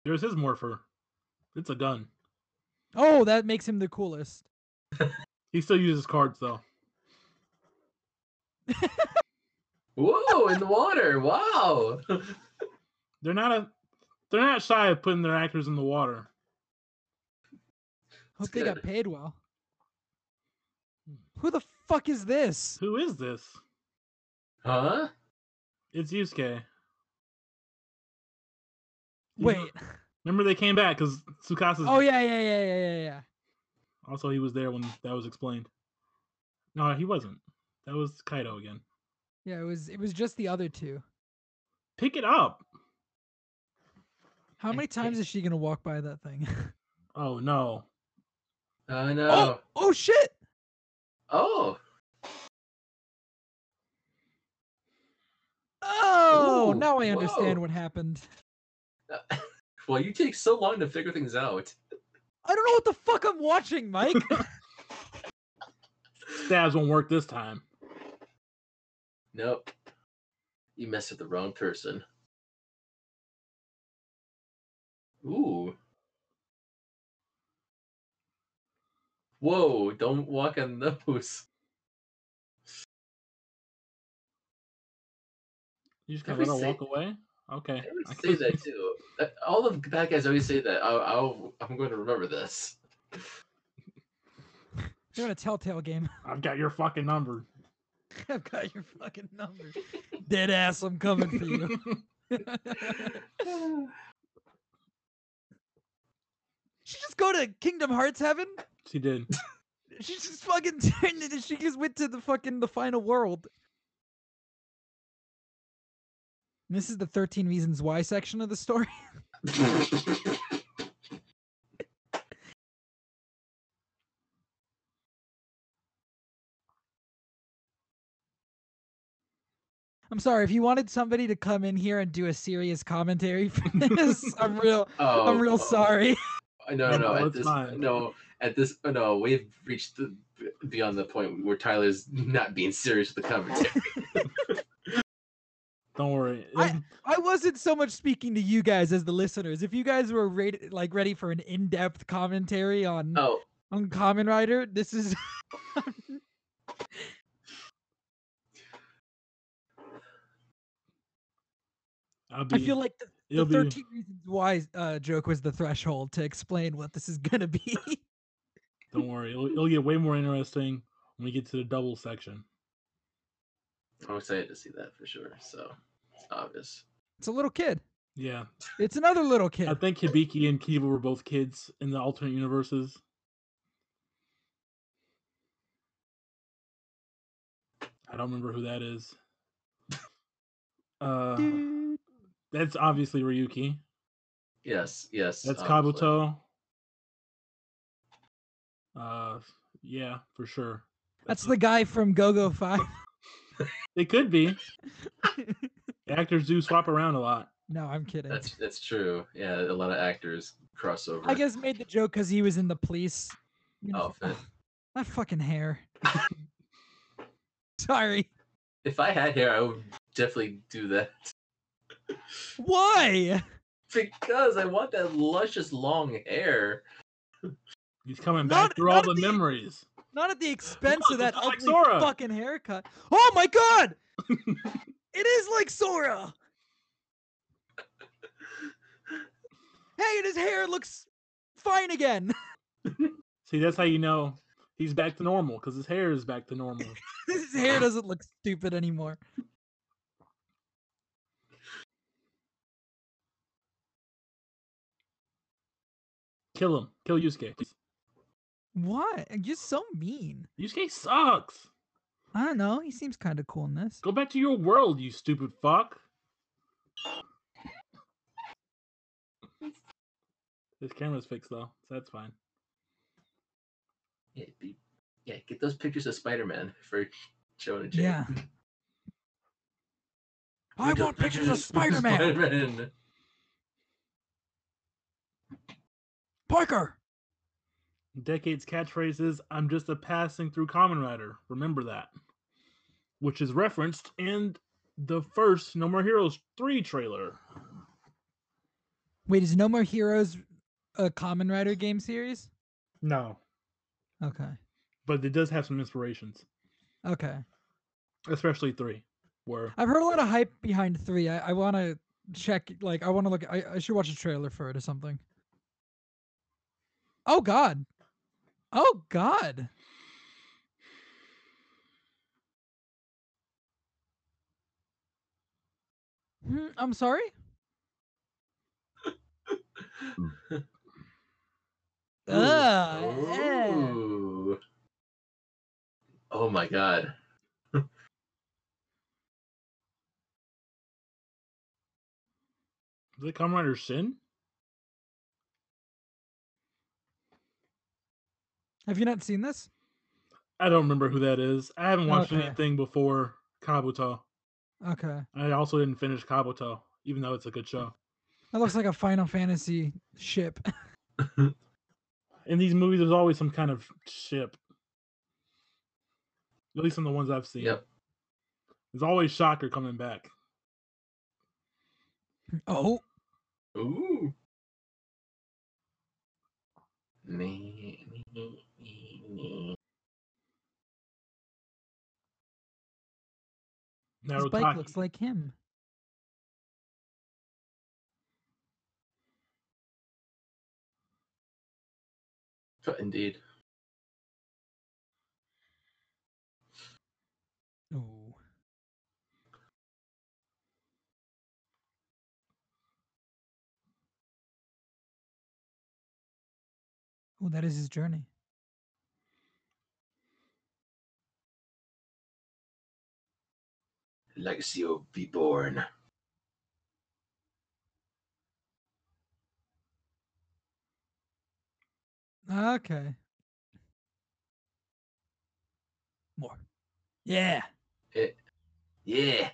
There's his morpher. It's a gun. Oh, that makes him the coolest. He still uses cards though. Whoa, in the water. Wow. They're not a they're not shy of putting their actors in the water. Hope That's they got paid well. Who the fuck is this? Who is this? Huh? It's Yusuke. He's- Wait. Remember they came back because Tsukasa's Oh yeah, yeah, yeah, yeah, yeah, yeah. also he was there when that was explained. No, he wasn't. That was Kaito again. Yeah, it was it was just the other two. Pick it up. How many times is she gonna walk by that thing? Oh no. I oh, know. oh, oh shit! Oh. Oh, Ooh, now I understand whoa. what happened. Well, you take so long to figure things out. I don't know what the fuck I'm watching, Mike. Stabs won't work this time. Nope. You messed with the wrong person. Ooh. Whoa! Don't walk on those. You just gonna Never let say- walk away? Okay. I always I say that too. All the bad guys always say that. I'll, I'll, I'm going to remember this. You're in a telltale game. I've got your fucking number. I've got your fucking number. Dead ass, I'm coming for you. She just go to Kingdom Hearts heaven? She did. She just fucking turned it. She just went to the fucking the final world. This is the 13 reasons why section of the story. I'm sorry if you wanted somebody to come in here and do a serious commentary for this. I'm real. oh, I'm real oh, sorry. No, no, No, at this, fine. no, at this, oh, no, we've reached the beyond the point where Tyler's not being serious with the commentary. Don't worry. I- I wasn't so much speaking to you guys as the listeners. If you guys were ready, like ready for an in-depth commentary on oh, on Kamen Rider, this is. I'll I feel like the, the it'll be 13 reasons why uh, joke was the threshold to explain what this is gonna be. don't worry. It'll, it'll get way more interesting when we get to the double section. I'm excited to see that for sure. So it's obvious. it's a little kid. Yeah. It's another little kid. I think Hibiki and Kiva were both kids in the alternate universes. I don't remember who that is. Uh, Dude. That's obviously Ryuki. Yes, yes. That's obviously. Kabuto. Uh, yeah, for sure. That's the guy from Go Go Five. It could be. Actors do swap around a lot. no, I'm kidding. That's that's true. Yeah, a lot of actors cross over. I guess made the joke because he was in the police. uniform. outfit. That fucking hair. Sorry. If I had hair, I would definitely do that Why? because I want that luscious long hair. He's coming Not- back through all the the- memories. Not at the expense Look, of that it's like ugly Sora. fucking haircut. Oh my god! it is like Sora. Hey, and his hair looks fine again. See, that's how you know he's back to normal because his hair is back to normal. his hair doesn't look stupid anymore. Kill him. Kill Yusuke. please. Why? You're so mean. Yusuke sucks. I don't know. He seems kind of cool in this. Go back to your world, you stupid fuck. His camera's fixed though, so that's fine. Yeah, be, yeah, get those pictures of Spider-Man for Joe and Jay. Yeah. I want pictures of Spider-Man. Spider-Man. Parker. Decades catchphrase is I'm just a passing through Kamen Rider. Remember that. Which is referenced in the first No More Heroes 3 trailer. Wait, is No More Heroes a Kamen Rider game series? No. Okay. But it does have some inspirations. Okay. Especially 3. Where I've heard a lot of hype behind three. I, I want to check. Like, I want to look. I, I should watch a trailer for it or something. Oh God. Oh God. Hmm, I'm sorry. Ugh, eh. Ooh. Oh my god. is it Kamen Rider Sin? Have you not seen this? I don't remember who that is. I haven't watched Okay. anything before Kabuto. Okay. I also didn't finish Kabuto, even though it's a good show. That looks like a Final Fantasy ship. In these movies, there's always some kind of ship. At least in the ones I've seen. Yep. There's always Shocker coming back. Oh, Ooh. Me, Mm. me, me, me. His bike looks like him. Indeed. Oh. Oh, that is his journey. Legacy will be born. Okay. More. Yeah. Eh, yeah.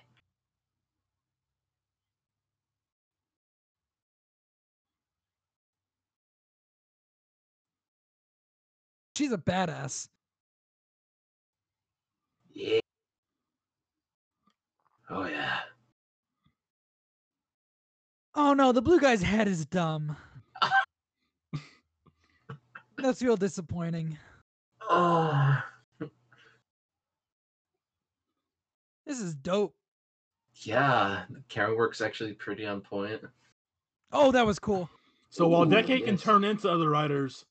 She's a badass. Yeah. Oh yeah. Oh no, the blue guy's head is dumb. That's real disappointing. Oh. This is dope. Yeah. The camera work's actually pretty on point. Oh, that was cool. So while Ooh, Decade can turn into other riders,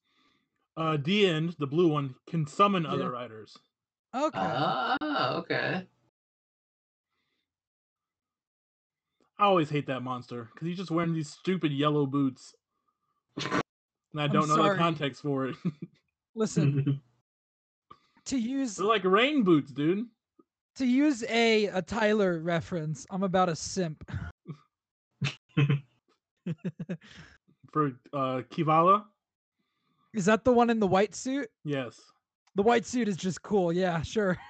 uh, Diend, the blue one, can summon Yeah. other riders. Okay. Ah, okay. I always hate that monster because he's just wearing these stupid yellow boots. And I I'm don't know sorry. the context for it. Listen, to use They're like rain boots, dude. to use a a Tyler reference, I'm about a simp. For uh, Kivala, Is that the one in the white suit? yes. The white suit is just cool. Yeah, sure.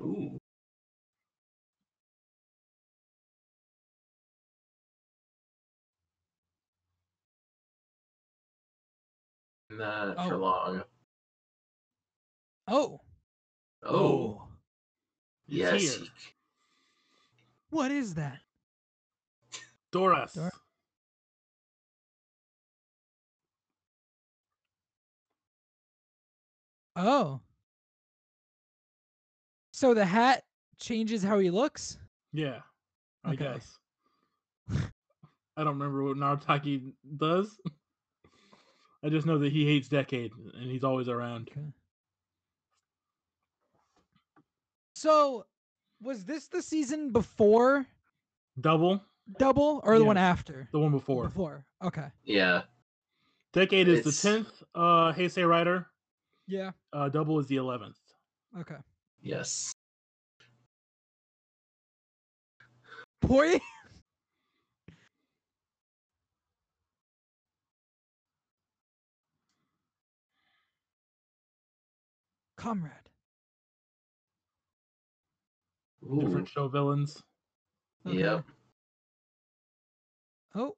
Ooh. Not for Oh. long. Oh. Oh, oh. He's yes. here. he- What is that? Doris. Dor- Oh. So the hat changes how he looks? Yeah, I Okay. guess. I don't remember what Narutaki does. I just know that he hates Decade and he's always around. Okay. So was this the season before Double, Double or the one after? the one before. Before. Okay. Yeah. Decade is the 10th uh, Heisei Rider. Yeah. Uh, Double is the 11th. Okay. Yes. Boy. Comrade. Ooh. Different show villains. Okay. Yep. Oh.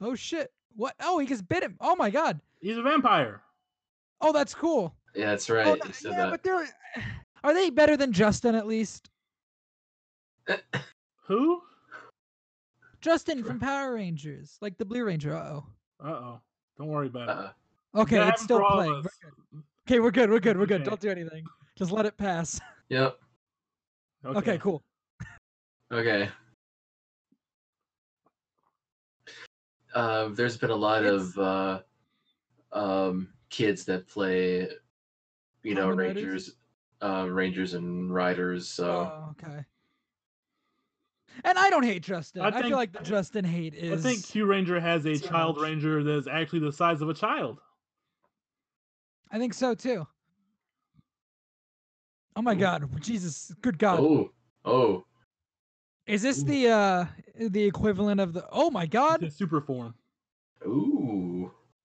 Oh shit. What? Oh, he just bit him. Oh my god. He's a vampire. Oh, that's cool. Yeah, that's Oh, right. th- you said yeah, that. but they're are they better than Justin at least? Who? Justin from Power Rangers, like the Blue Ranger. Uh oh. Uh oh. Don't worry about it. Uh, oh. Okay, gotta it's have him still for playing. We're good. Okay, we're good. We're good. We're good. Okay. Don't do anything. Just let it pass. yep. Okay, cool. Okay. Uh, there's been a lot It's- of uh, um, kids that play, you know, Kamen Riders? rangers, uh, rangers and riders. So Oh, okay. And I don't hate Justin. I I, think- feel like the Justin hate is. I think Q Ranger has a too child much. ranger that is actually the size of a child. I think so too. Oh my Ooh. God, Jesus, good God! oh, oh, Is this Ooh. the uh the equivalent of the? Oh my God! his super form. ooh,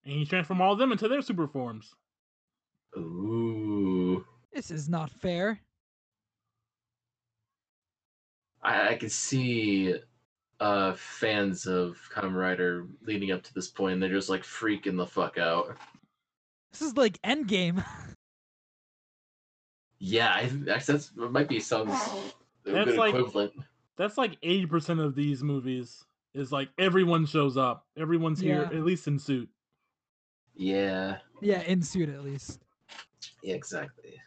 And he transformed all of them into their super forms. ooh. This is not fair. I, I can see uh fans of Kamen Rider leading up to this point. And they're just like freaking the fuck out. This is like Endgame. Yeah, I think that's, that's it might be some That's good like- equivalent. That's like eighty percent of these movies. Is like everyone shows up. Everyone's here, at least in suit. Yeah, Yeah, in suit at least. yeah, exactly.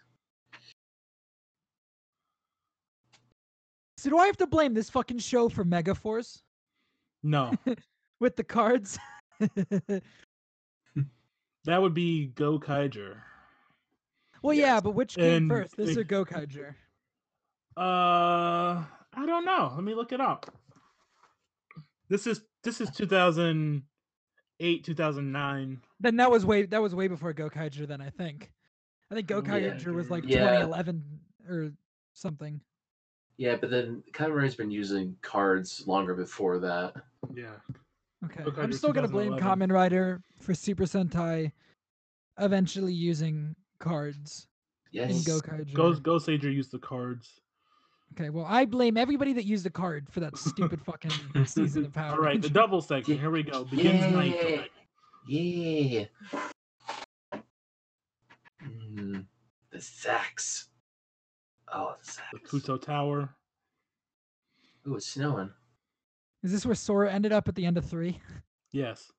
So do I have to blame this fucking show for Megaforce No, with the cards? that would be Gokaiger. well, yeah, but which came And first, this it- or Gokaiger? Uh, I don't know. Let me look it up. This is this is two thousand eight, two thousand nine. Then that was way that was way before Gokaiger. Then I think, I think oh, Yeah, Gokaiger was like yeah. 2011 or something. Yeah, but then Kamen Rider's been using cards longer before that. Yeah. Okay, Gokaiger I'm still gonna blame 2011. Kamen Rider for Super Sentai eventually using cards in Yes. Gokaiger. Go Go Sager used the cards. Okay, well, I blame everybody that used the card for that stupid fucking season of Power. All right, the double section. Here we go. Begins ninth. Yeah. tonight. Yeah. Mm, the sax. Oh, the sax. The Fuuto Tower. Ooh, it's snowing. Is this where Sora ended up at the end of three? Yes.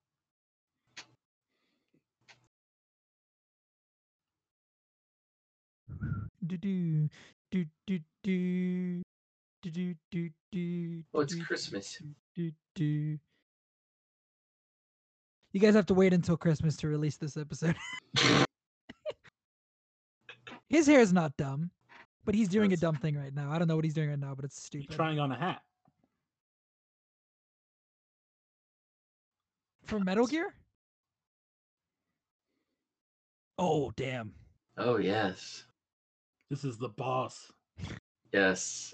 Do do do do do do do do do. Oh, it's Christmas. Do do. You guys have to wait until Christmas to release this episode. His hair is not dumb, but he's doing a dumb thing right now. I don't know what he's doing right now, but it's He's stupid. trying on a hat. For Metal Gear? Oh damn! Oh, yes. This is the boss. Yes.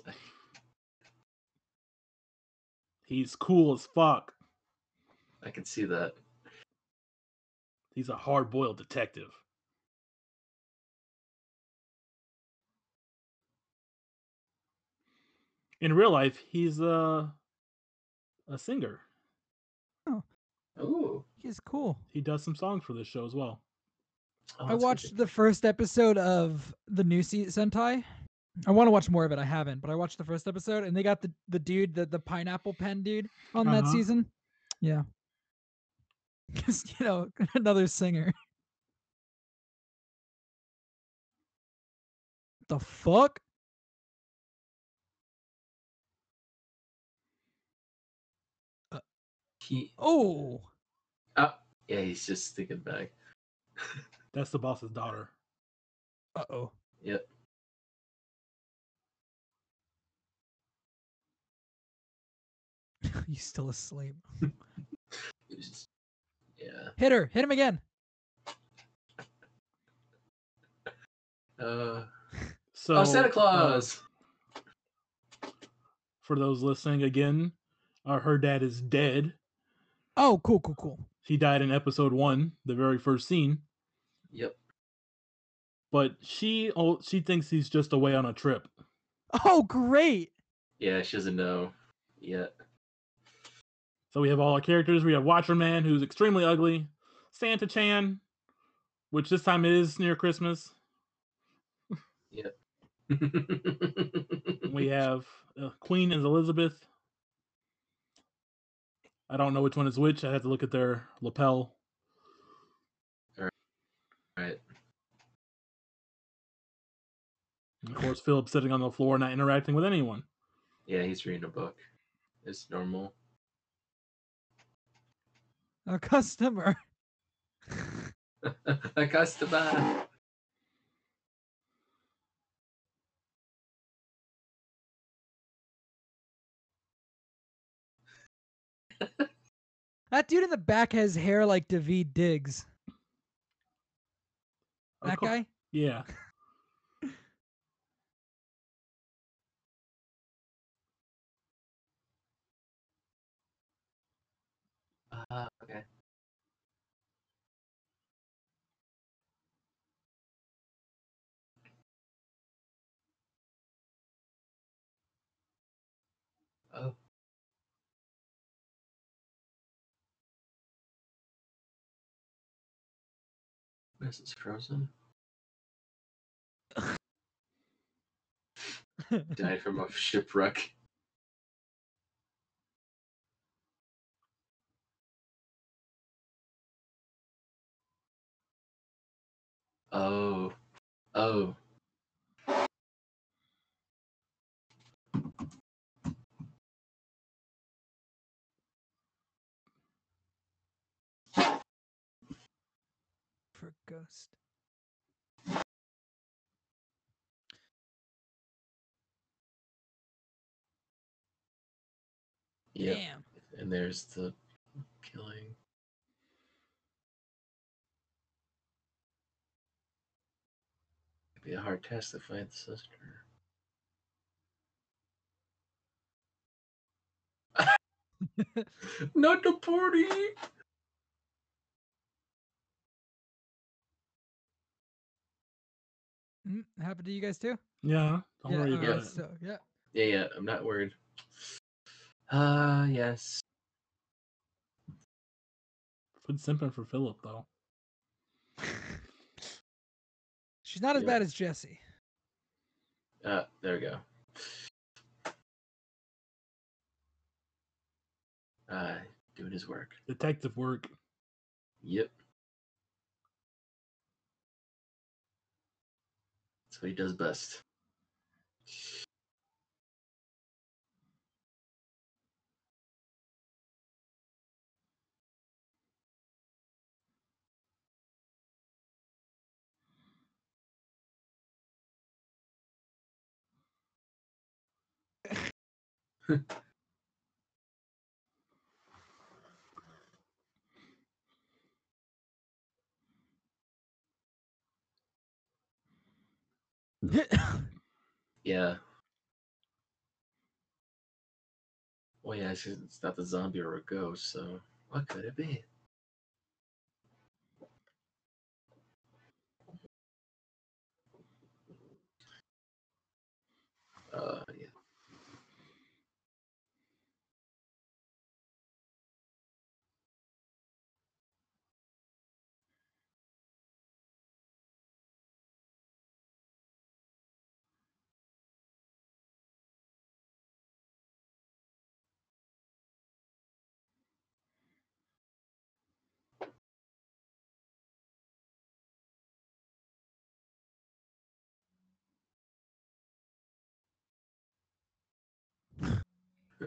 He's cool as fuck. I can see that. He's a hard boiled detective. In real life, he's a a singer. Oh. Ooh. He's cool. He does some songs for this show as well. Oh, I watched the first episode of the new se- Sentai. I want to watch more of it. I haven't, but I watched the first episode, and they got the the dude, the the pineapple pen dude, on that Uh-huh. season. Yeah, because you know, another singer. The fuck? He, Oh, yeah, he's just thinking back. That's the boss's daughter. uh oh. Yep. He's still asleep. Yeah. Hit her. Hit him again. Uh, So oh, Santa uh, Claus. for those listening again, uh, her dad is dead. Oh, cool, cool, cool. He died in episode one, the very first scene. Yep. But she oh, she thinks he's just away on a trip. Oh, great. Yeah, she doesn't know yet. So we have all our characters. We have Watcher Man, who's extremely ugly. Santa Chan, which this time is near Christmas. Yep. we have uh, Queen and Elizabeth. I don't know which one is which. I have to look at their lapel. Right. And of course, Philip sitting on the floor, not interacting with anyone. Yeah, he's reading a book. It's normal. A customer. a customer. That dude in the back has hair like Daveed Diggs. Of That cour- guy? Yeah. Uh, okay. This is frozen. Died from a shipwreck. Oh. Oh. For ghost. Yeah. Damn. And there's the killing. It'd be a hard task to find the sister. Not the party. Mm, happened to you guys too? Yeah, don't worry uh, about it. So yeah. Yeah, yeah. I'm not worried. Ah, yes. Quit simping for Philip though. She's not as Yeah. bad as Jesse. Ah, there we go. Ah, doing his work. Detective work. Yep. That's what he does best. Yeah. Well, yeah, it's, it's not the zombie or a ghost, so what could it be? Uh,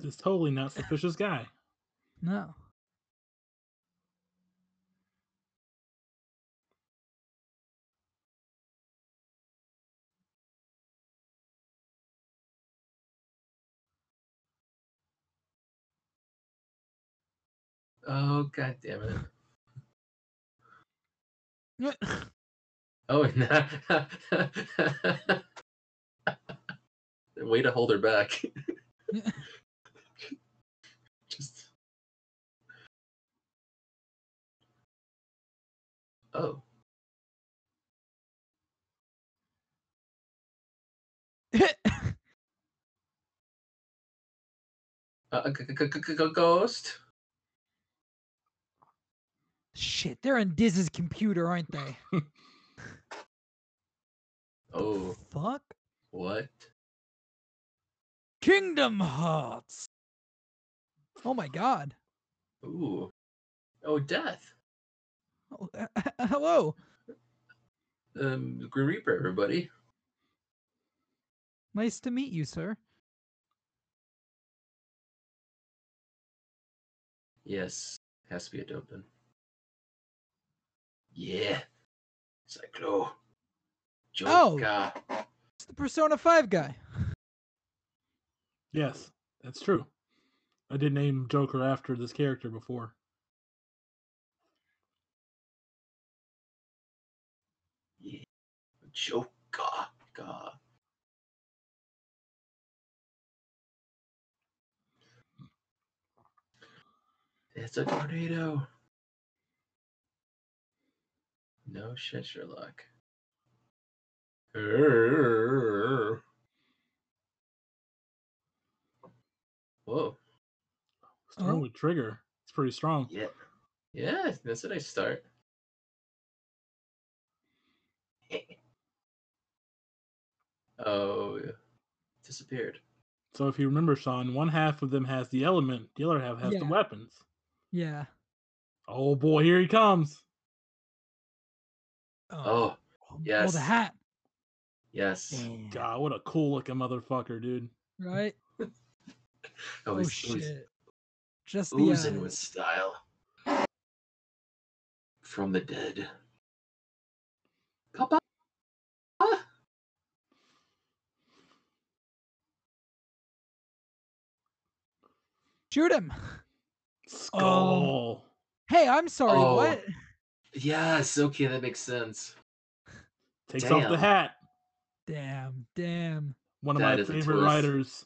yeah. This totally not suspicious guy. no. Oh, god damn it. Oh, and way to hold her back. Oh. Uh, ghost. Shit, they're in Diz's computer, aren't they? Oh, Fuck. what? Kingdom Hearts. Oh my god. Ooh. Oh, death. Oh, hello. Um, Grim Reaper, everybody. Nice to meet you, sir. Yes, has to be a Dublin. Yeah. Cyclo. Oh. Joker. It's the Persona 5 guy. Yes, that's true. I did name Joker after this character before. Oh, Joker. God. It's a tornado. No shit, Sherlock. Whoa. Starting Oh. with Trigger. It's pretty strong. Yeah. Yeah, that's a nice start. Oh, yeah. disappeared. So if you remember, Sean, one half of them has the element, the other half has the weapons. Yeah. Oh boy, here he comes. Oh. oh, Oh, Oh, yes. the hat. yes. Damn. God, what a cool looking motherfucker, dude. Right? Oh, Oh, he's, oh, he's shit. Just the oozing uh, with style. From the dead. Papa. Shoot him. Skull. Um, hey, I'm sorry. Oh. What? Yes. Okay, that makes sense. Takes off the hat. Damn. Damn. One of That my favorite twist. writers.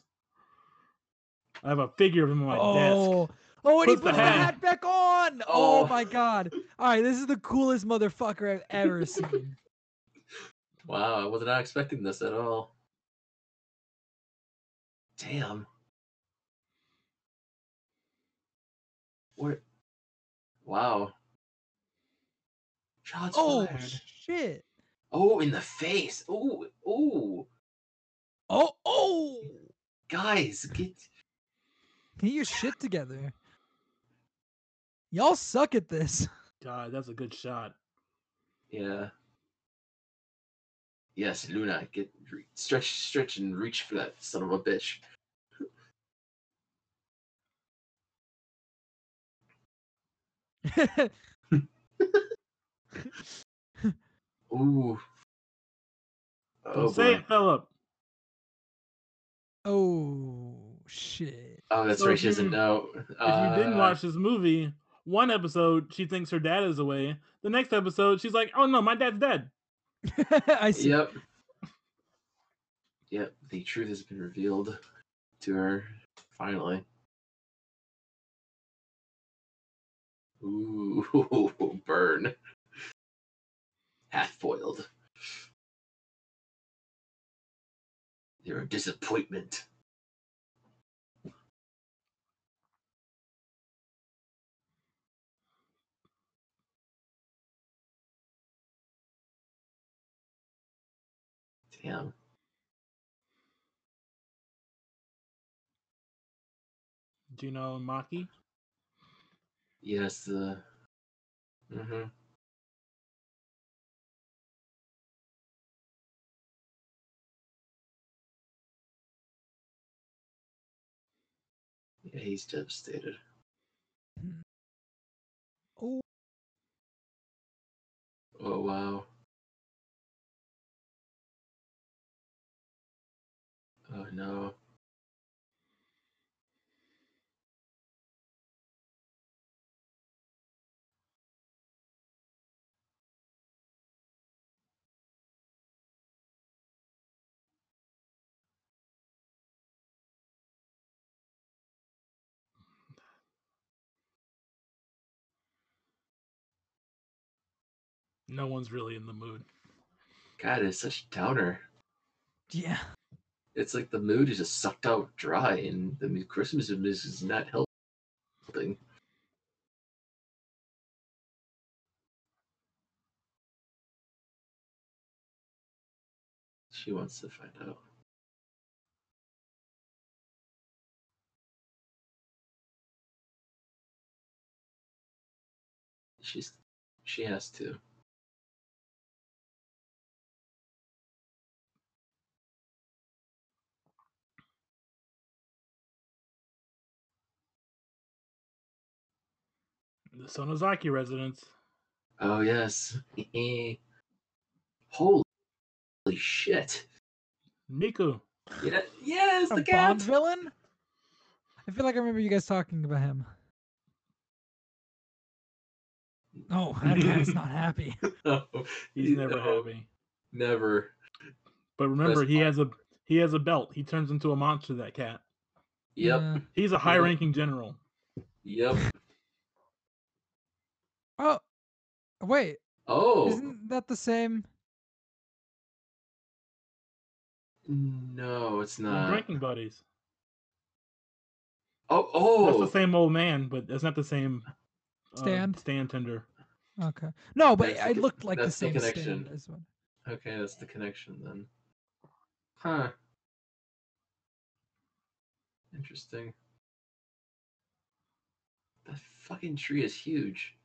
I have a figure of him on my oh. desk. Oh. Oh, and he Put the the hat- hat back on. Oh. Oh. my god. All right, this is the coolest motherfucker I've ever seen. Wow, I was not expecting this at all. Damn. Where? Wow. Shots oh fired. shit. Oh, in the face. Oh, oh. Oh, oh. Guys, get. Get your shit together. Y'all suck at this. God, that's a good shot. Yeah. Yes, Luna, get stretch, stretch, and reach for that son of a bitch. Ooh. Don't Oh, say it, Philip. oh shit. Oh, that's So right. if She doesn't you- know. If you didn't Uh, watch this movie, one episode she thinks her dad is away. The next episode she's like, "Oh no, my dad's dead." I see. Yep. Yep. The truth has been revealed to her finally. Ooh, burn. Half boiled. You're a disappointment. Damn. Do you know Maki? Yes, the. hmm Yeah, he's devastated. Oh, Oh wow. Oh no. No one's really in the mood. God, it's such a downer. yeah. It's like the mood is just sucked out dry, and the Christmas is is not helping. She wants to find out. She's she has to. The Sonozaki residence. Oh yes. Holy shit. Niku. Yeah, yes, A the Bond cat. villain? I feel like I remember you guys talking about him. Oh, that guy's not happy. No, He's never no, happy. Never. But remember, Best he part. has a he has a belt. He turns into a monster. That cat. Yep. Yeah. He's a high-ranking general. Yep. Oh, wait. Oh Isn't that the same? no, it's They're not. drinking buddies. Oh, oh. That's the same old man, but that's not the same uh, Stand? stand tender. Okay. No, but That's the it con- looked like the that's the same connection. stand as one. Okay, that's the connection then. Huh. Interesting. That fucking tree is huge.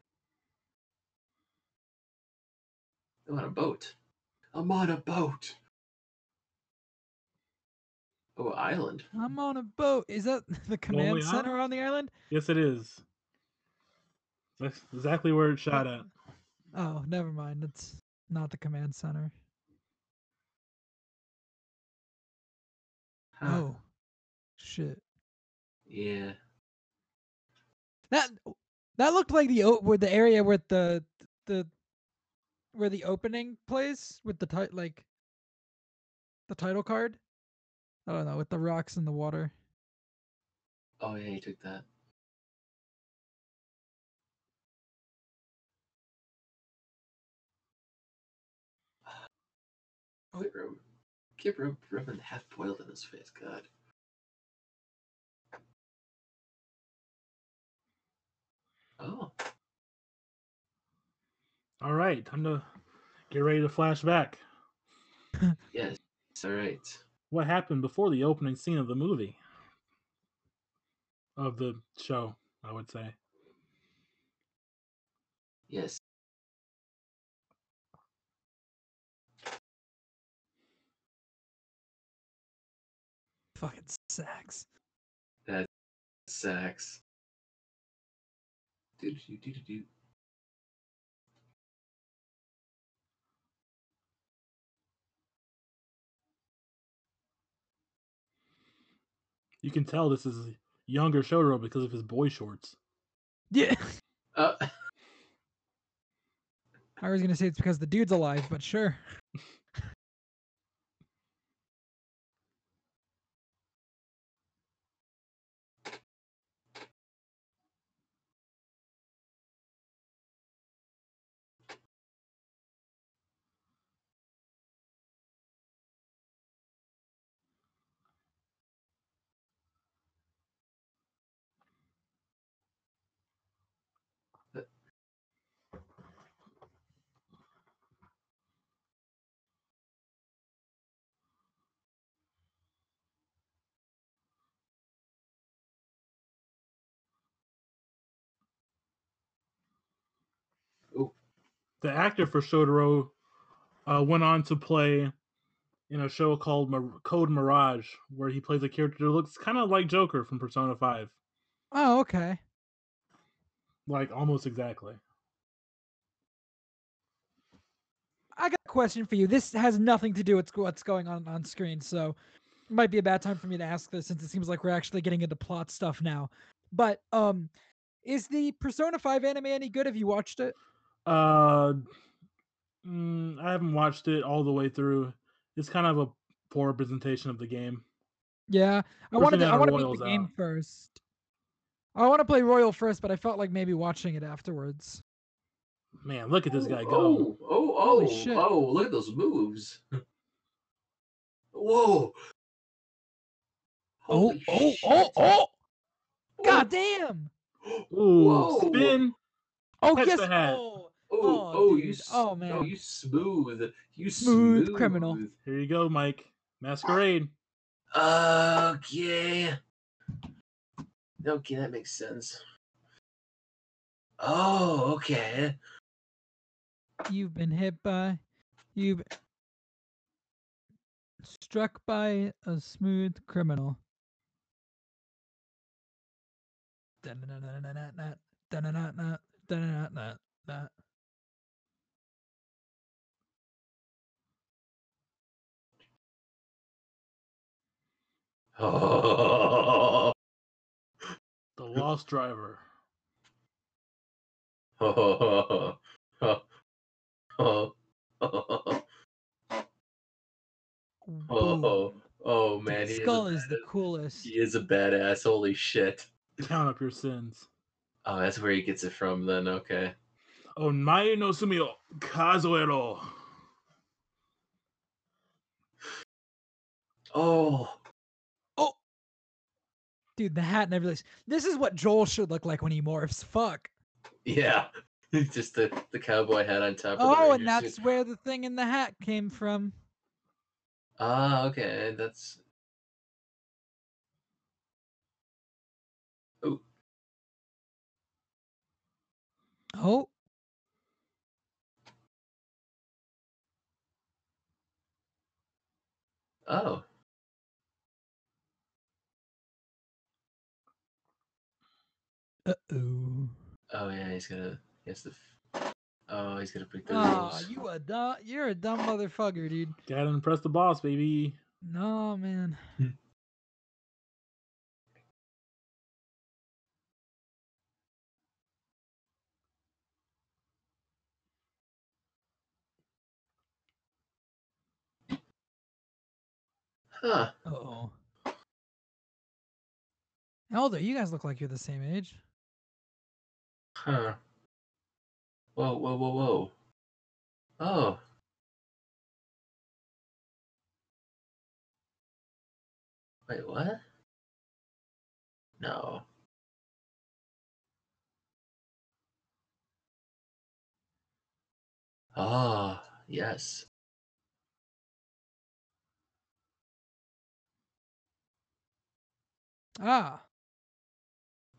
I'm on a boat. I'm on a boat. Oh, island. I'm on a boat. Is that the command Lonely center Island? on the island? Yes, it is. That's exactly where it's shot at. Oh, never mind. It's not the command center. Huh. Oh, shit. Yeah. That that looked like the o- where the area where the the where the opening plays with the ti- like the title card. I don't know with the rocks in the water. Oh yeah, he took that. Oh, keep rub, rubbing half boiled in his face. God. Oh, All right, time to get ready to flash back. yes. All right. What happened before the opening scene of the movie? Of the show, I would say. Yes. Fucking sacks. Sax. Do do do do You can tell this is a younger Shotaro because of his boy shorts. Yeah. Uh, I was gonna say it's because the dude's alive, but sure. The actor for Shotaro uh, went on to play in a show called Mir- Code Mirage, where he plays a character that looks kind of like Joker from Persona 5. Oh, okay. Like, almost exactly. I got a question for you. This has nothing to do with what's going on on screen, so it might be a bad time for me to ask this since it seems like we're actually getting into plot stuff now. But um, is the Persona Five anime any good? Have you watched it? Uh, mm, I haven't watched it all the way through. It's kind of a poor representation of the game. Yeah, I We're wanted to. I want to beat Royal's the game out. first. I want to play Royal first, but I felt like maybe watching it afterwards. Man, look at this guy go. Oh, oh, oh, Holy oh, shit. oh, look at those moves. Whoa. Oh, oh, oh, oh! Oh, God damn! Ooh, Whoa. spin. Oh Catch yes! the hat. Oh, Oh, Oh, oh, you, dude. s- Oh, Oh, man. you smooth. You Smooth smooth, criminal. Here you go, Mike. Masquerade. Okay. Okay, that makes sense. Oh, okay. you've been hit by, you've struck by a smooth criminal. Dun-dun-dun-dun-dun-dun, dun-dun-dun-dun, dun-dun-dun-dun-dun. The Lost Driver. oh, oh, oh, oh, Boom. oh, oh, Dude, man, he is, Skull is the coolest. he is a badass. Holy shit. Count up your sins. Oh, that's where he gets it from then. Okay. Oh, Mae no Sumio Kazuero. Oh, Dude, the hat and everything. This is what Joel should look like when he morphs. Fuck. Yeah. Just the, the cowboy hat on top of Oh, and that's suit. where the thing in the hat came from. Ah, okay. That's Oh. Oh. Oh. Uh oh. oh yeah, he's gonna. He has to. Oh, he's gonna break the Ah, rules. you a dumb. You're a dumb motherfucker, dude. Gotta impress the boss, baby. No, man. Huh. Uh oh. How old are you guys? Look like you're the same age. Huh. Whoa, whoa, whoa, whoa. Oh. Wait, what? No. Ah, yes. Ah,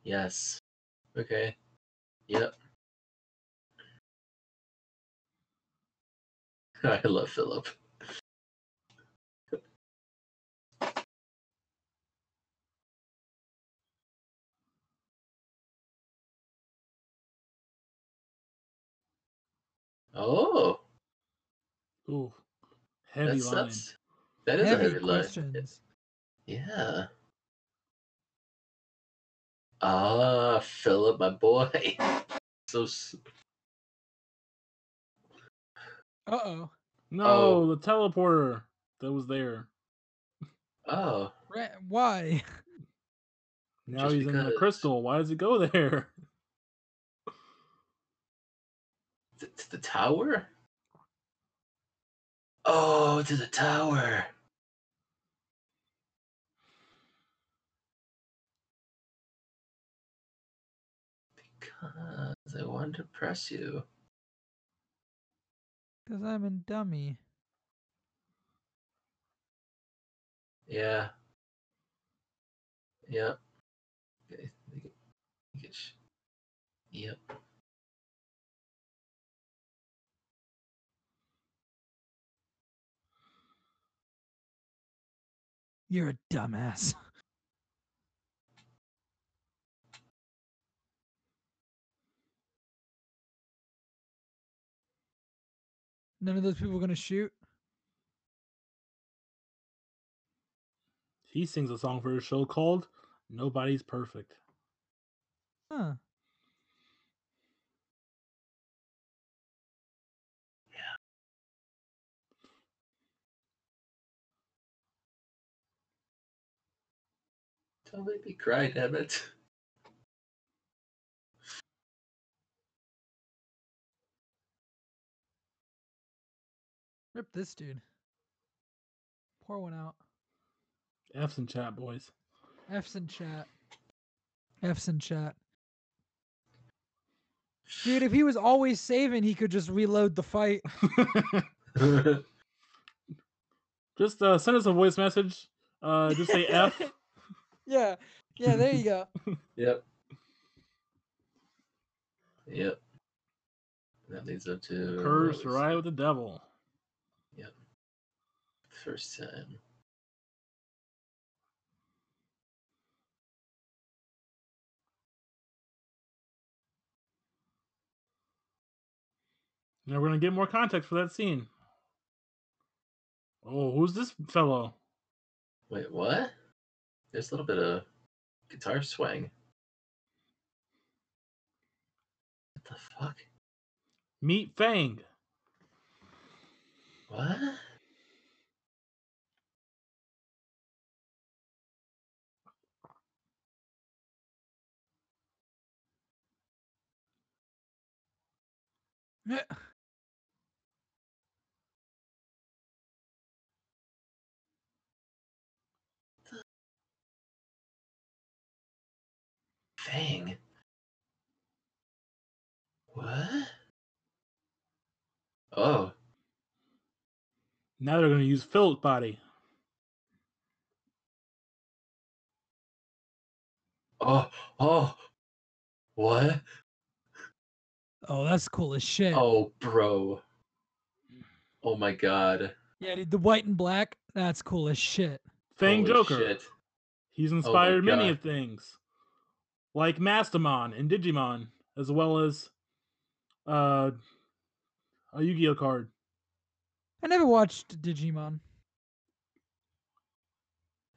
Yes. Okay. Yep. I love Philip. Oh, Ooh, heavy that's, line. that's that is heavy a heavy line. questions. Yeah. Ah, Philip, my boy. So Uh oh. No, Oh. the teleporter that was there. oh, Why? Now Just he's in the crystal. Why does it go there? to the tower. Oh, to the tower. Because I wanted to press you. Because I'm a dummy. Yeah. Yep. Okay. you get- you get sh- Yep. You're a dumbass. None of those people are gonna shoot. He sings a song for his show called Nobody's Perfect. Huh. Don't make me cry, damn it. Rip this dude. Pour one out. F's in chat, boys. F's in chat. F's in chat. Dude, if he was always saving, he could just reload the fight. just uh, send us a voice message. Uh, just say F. yeah. Yeah, there you go. Yep. Yep. That leads up to Curse what was right with the devil. First time. Now we're gonna get more context for that scene. Oh, who's this fellow? Wait, what? There's a little bit of guitar swing. What the fuck? Meet Fang. What? Fang. What? Oh, Now they're gonna use Phil's body. oh, oh. What? Oh, that's cool as shit. Oh, bro. Oh my god. Yeah, dude, the white and black, that's cool as shit. Fang Holy Joker. shit. He's inspired many of things, like Mastemon and Digimon, as well as uh, a Yu-Gi-Oh card. I never watched Digimon.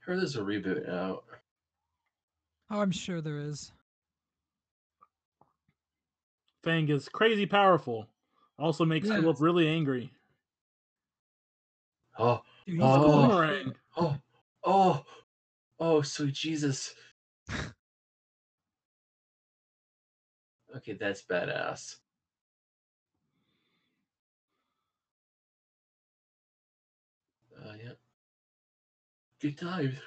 Heard there's a reboot out. Oh, I'm sure there is. Fang is crazy powerful. Also makes Yeah. Philip really angry. Oh, Dude, he's Oh. cool Boomerang. oh, oh, oh, sweet Jesus. Okay, that's badass. Uh, yeah. Good times.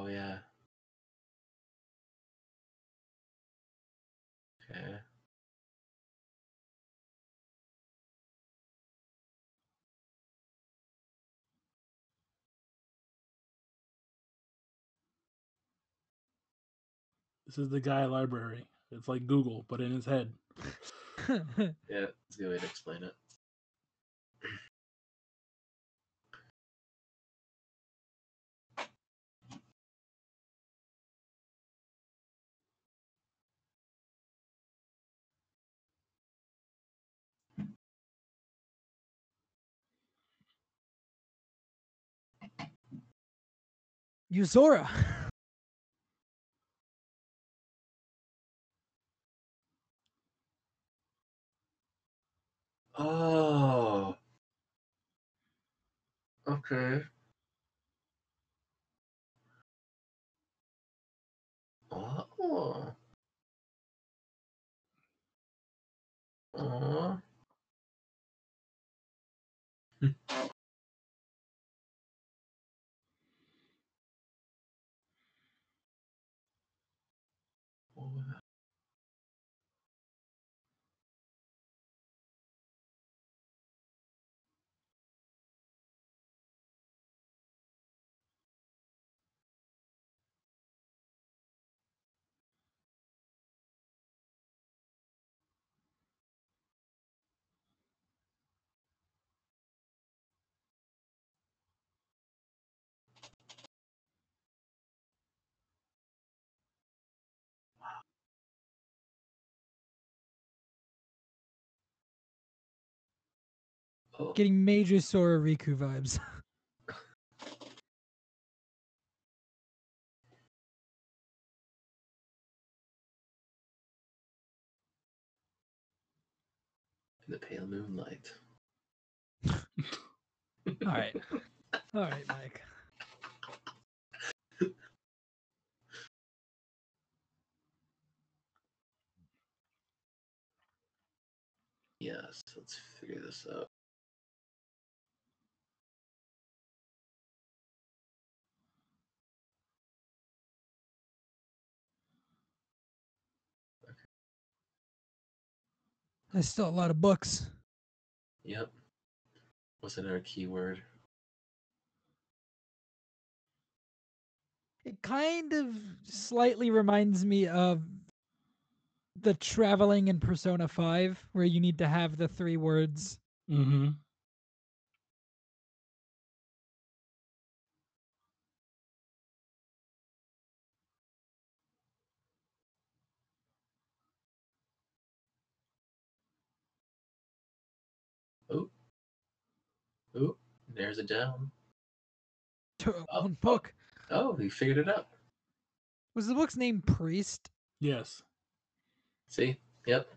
Oh yeah. Okay. This is the guy library. It's like Google, but in his head. Yeah, that's a good way to explain it. Yuzora. Oh. Okay. Oh. Oh. Getting major Sora Riku vibes. In the pale moonlight. All right. All right, Mike. Yes, let's figure this out. There's still a lot of books. Yep. What's another keyword? It kind of slightly reminds me of the traveling in Persona 5, where you need to have the three words. Mm-hmm. Oh, there's a down. To Oh, one book. Oh, he figured it out. Was the book's name Priest? Yes. See? Yep.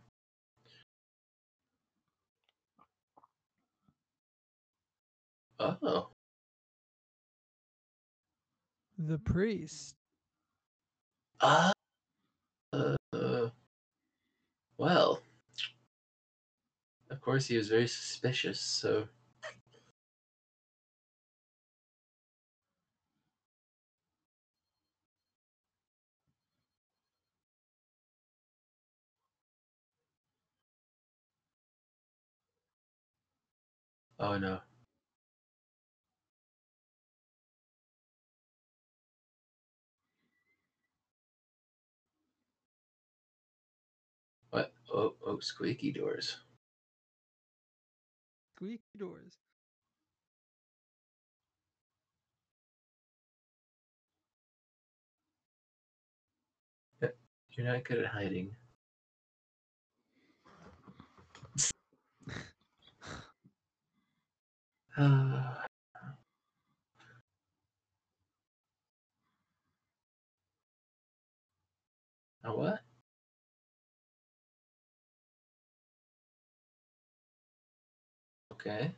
Oh. The Priest. Ah. Uh, well. Of course, he was very suspicious, so. Oh no. What? Oh, oh, squeaky doors. Squeaky doors. You're not good at hiding. Uh, a what? Okay.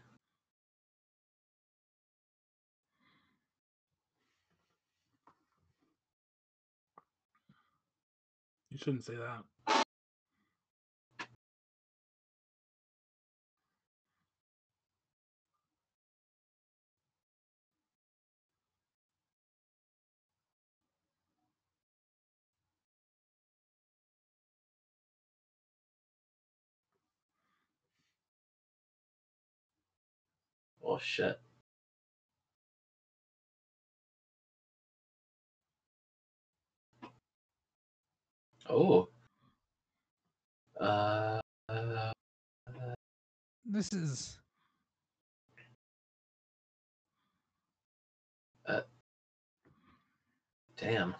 You shouldn't say that. Well, shit. Oh. Uh, uh, This is Uh, damn.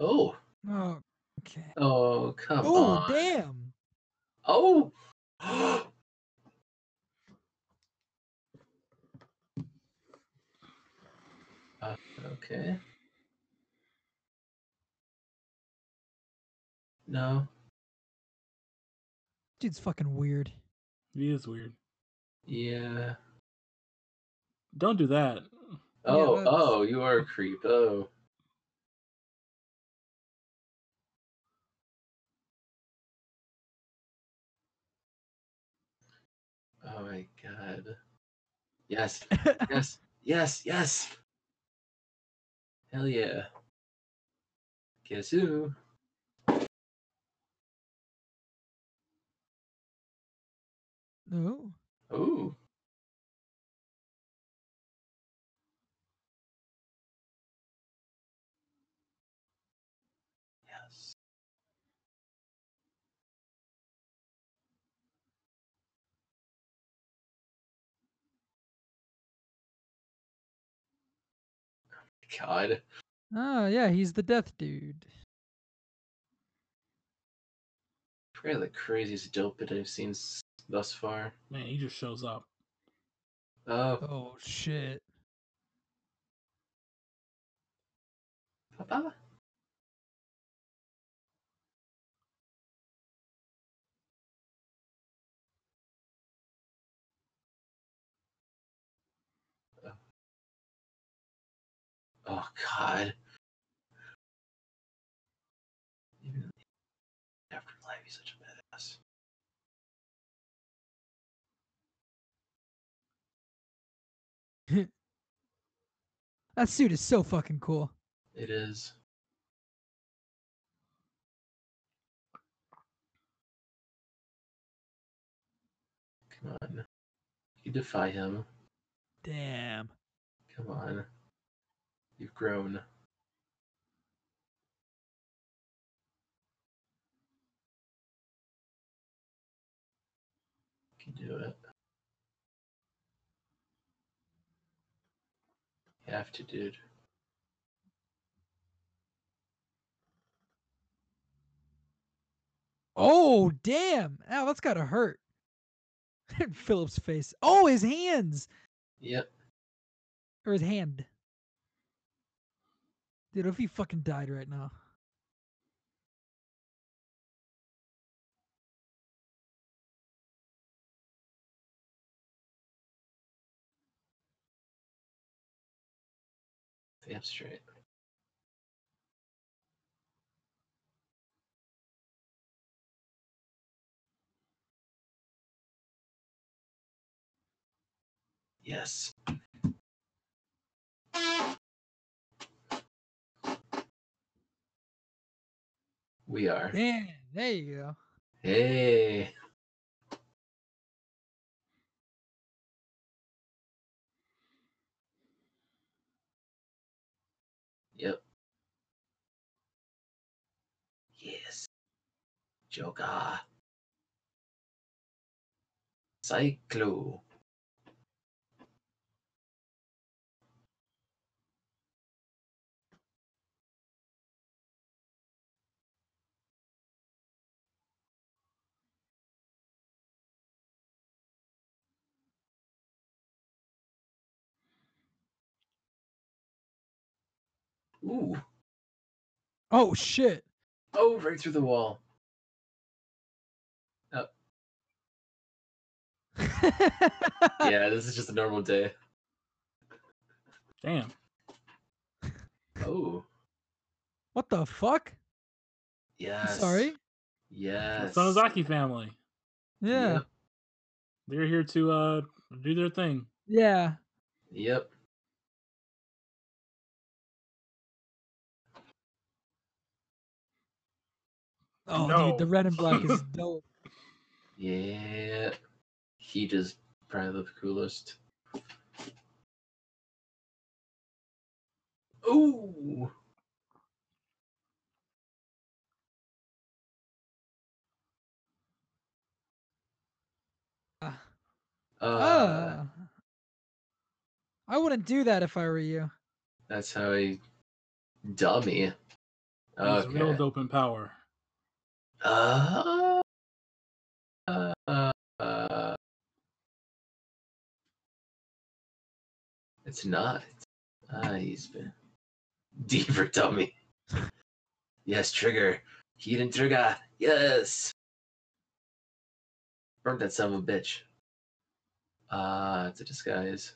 Oh. oh okay. Oh, come Oh on. damn. Oh. uh, okay. No. Dude's fucking weird. He is weird. Yeah. Don't do that. Oh, that's- oh, you are a creep. Oh. Oh my god. Yes, yes, yes, yes. Hell yeah. Guess who? oh. Oh. God. Oh yeah, he's the death dude. Probably the craziest dope that I've seen thus far. Man, he just shows up. Oh, Oh shit. Papa? Oh God. Even in the afterlife, he's such a badass. That suit is so fucking cool. It is. Come on. You defy him. Damn. Come on. You've grown. You can do it. You have to, dude. Oh damn. Ow, that's gotta hurt. Philip's face. Oh, his hands. Yep. Or his hand. Dude, if he fucking died right now. Damn straight. Yes. We are. Damn, there you go. Hey. Yep. Yes. Joker. Cyclo. Ooh. Oh shit. Oh, right through the wall. Yeah, this is just a normal day. Damn. Oh. What the fuck? I'm Yes. Sorry. The Yes. Sonozaki family. Yeah. Yep. They're here to uh do their thing. Yeah. Yep. Oh, No. dude, the red and black is dope. Yeah. He just probably the coolest. Ooh. Ah. Uh, Ah. I wouldn't do that if I were you. that's how he dummy. Okay. He's real dope in power. Uh, uh, uh, it's not. Ah, he's been deeper dummy. yes, trigger. Hidden trigger. Yes. Burn that son of a bitch. Ah, it's a disguise.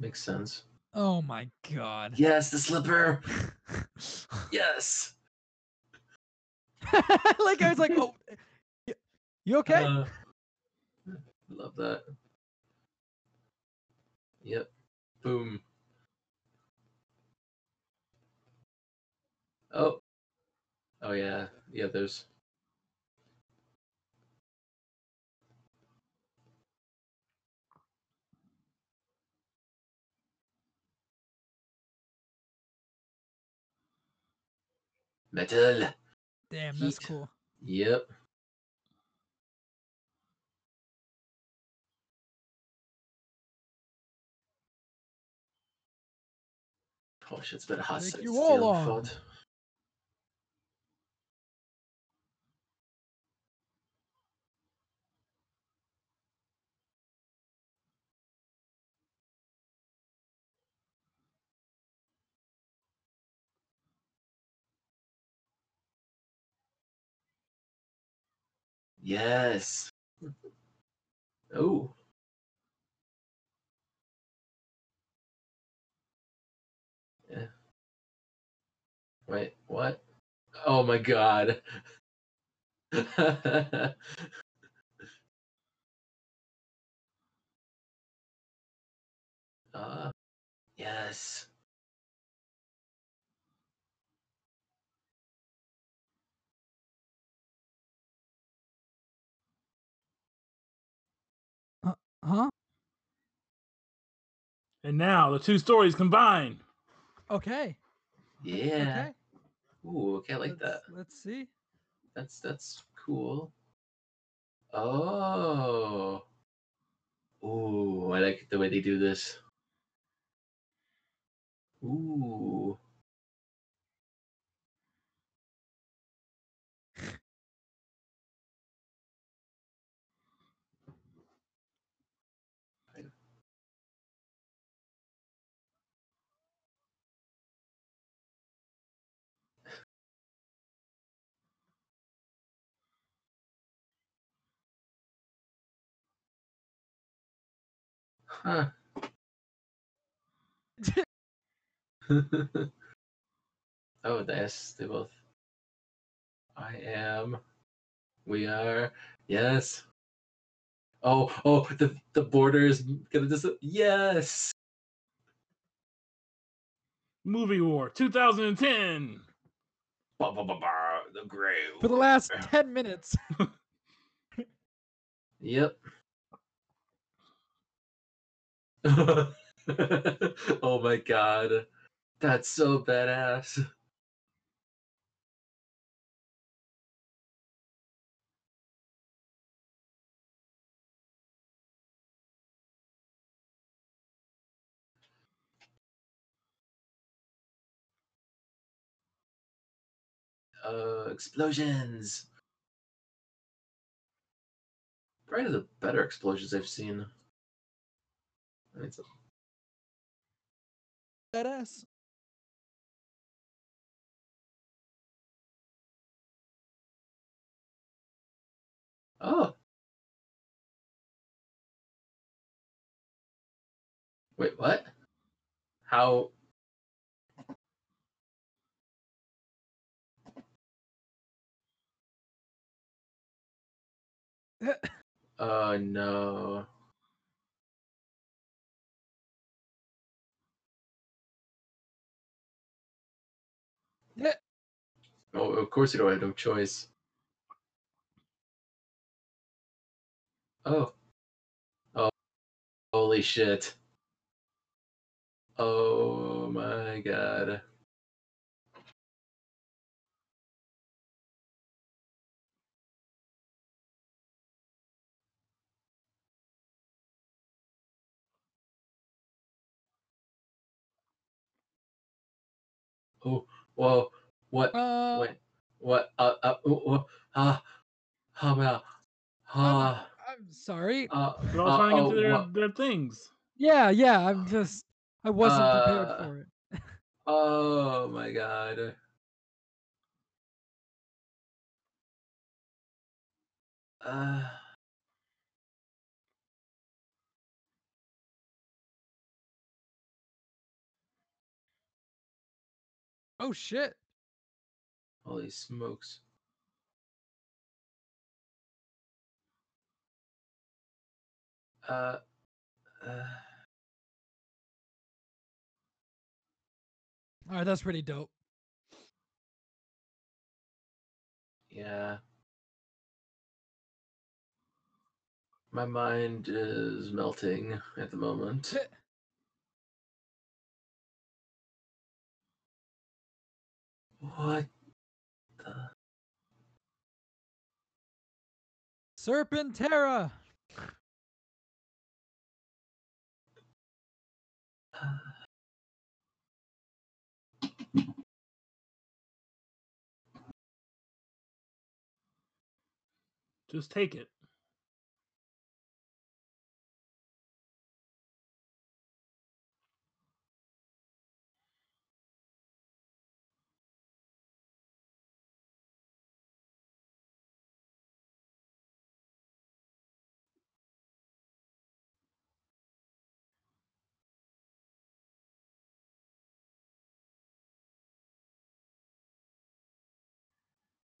Makes sense. Oh my god. Yes, the slipper. Yes. like I was like, oh, you okay? Uh, love that. Yep. Boom. Oh. Oh yeah. Yeah, there's metal. Damn, that's heat. cool. Yep. Oh shit, it's been a hot Take since you all on. Yes. Oh. Yeah. Wait, what? Oh my god. uh, yes. Huh? And now the two stories combine. Okay. Yeah. Okay. Ooh, okay, I like let's, that. Let's see. That's that's cool. Oh. Ooh, I like the way they do this. Ooh. Huh. oh, yes, they both. I am. We are. Yes. Oh, oh, the the border is gonna dis. Yes. Movie War 2010. Ba, ba, ba, ba, the grave. For the last 10 minutes. Yep. oh my god. That's so badass. Uh, explosions. Probably the better explosions I've seen. I mean, so- Badass. Oh. Wait, what? How? Oh no. Oh, of course you don't have no choice. Oh. Oh. Holy shit. Oh my god. Oh, whoa. What? Uh, Wait. What? Uh, uh, uh, uh, ah, how about, ah, I'm sorry. uh, They're all uh, turning oh, into their, what- their things. Yeah, yeah. I'm just. I wasn't prepared Uh, for it. Oh my god. Uh, Oh shit. holy smokes. Uh, uh, All right, that's pretty dope. yeah. My mind is melting at the moment. What? the- Serpentera. Just take it.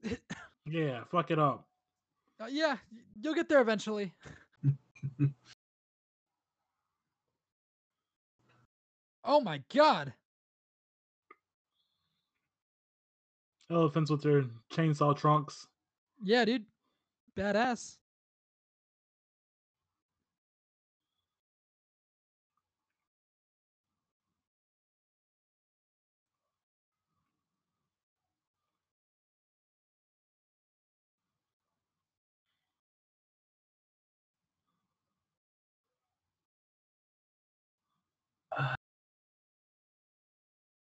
Yeah, fuck it up. Uh, yeah, you'll get there eventually. oh my god. Elephants with their chainsaw trunks. Yeah, dude. Badass. Uh,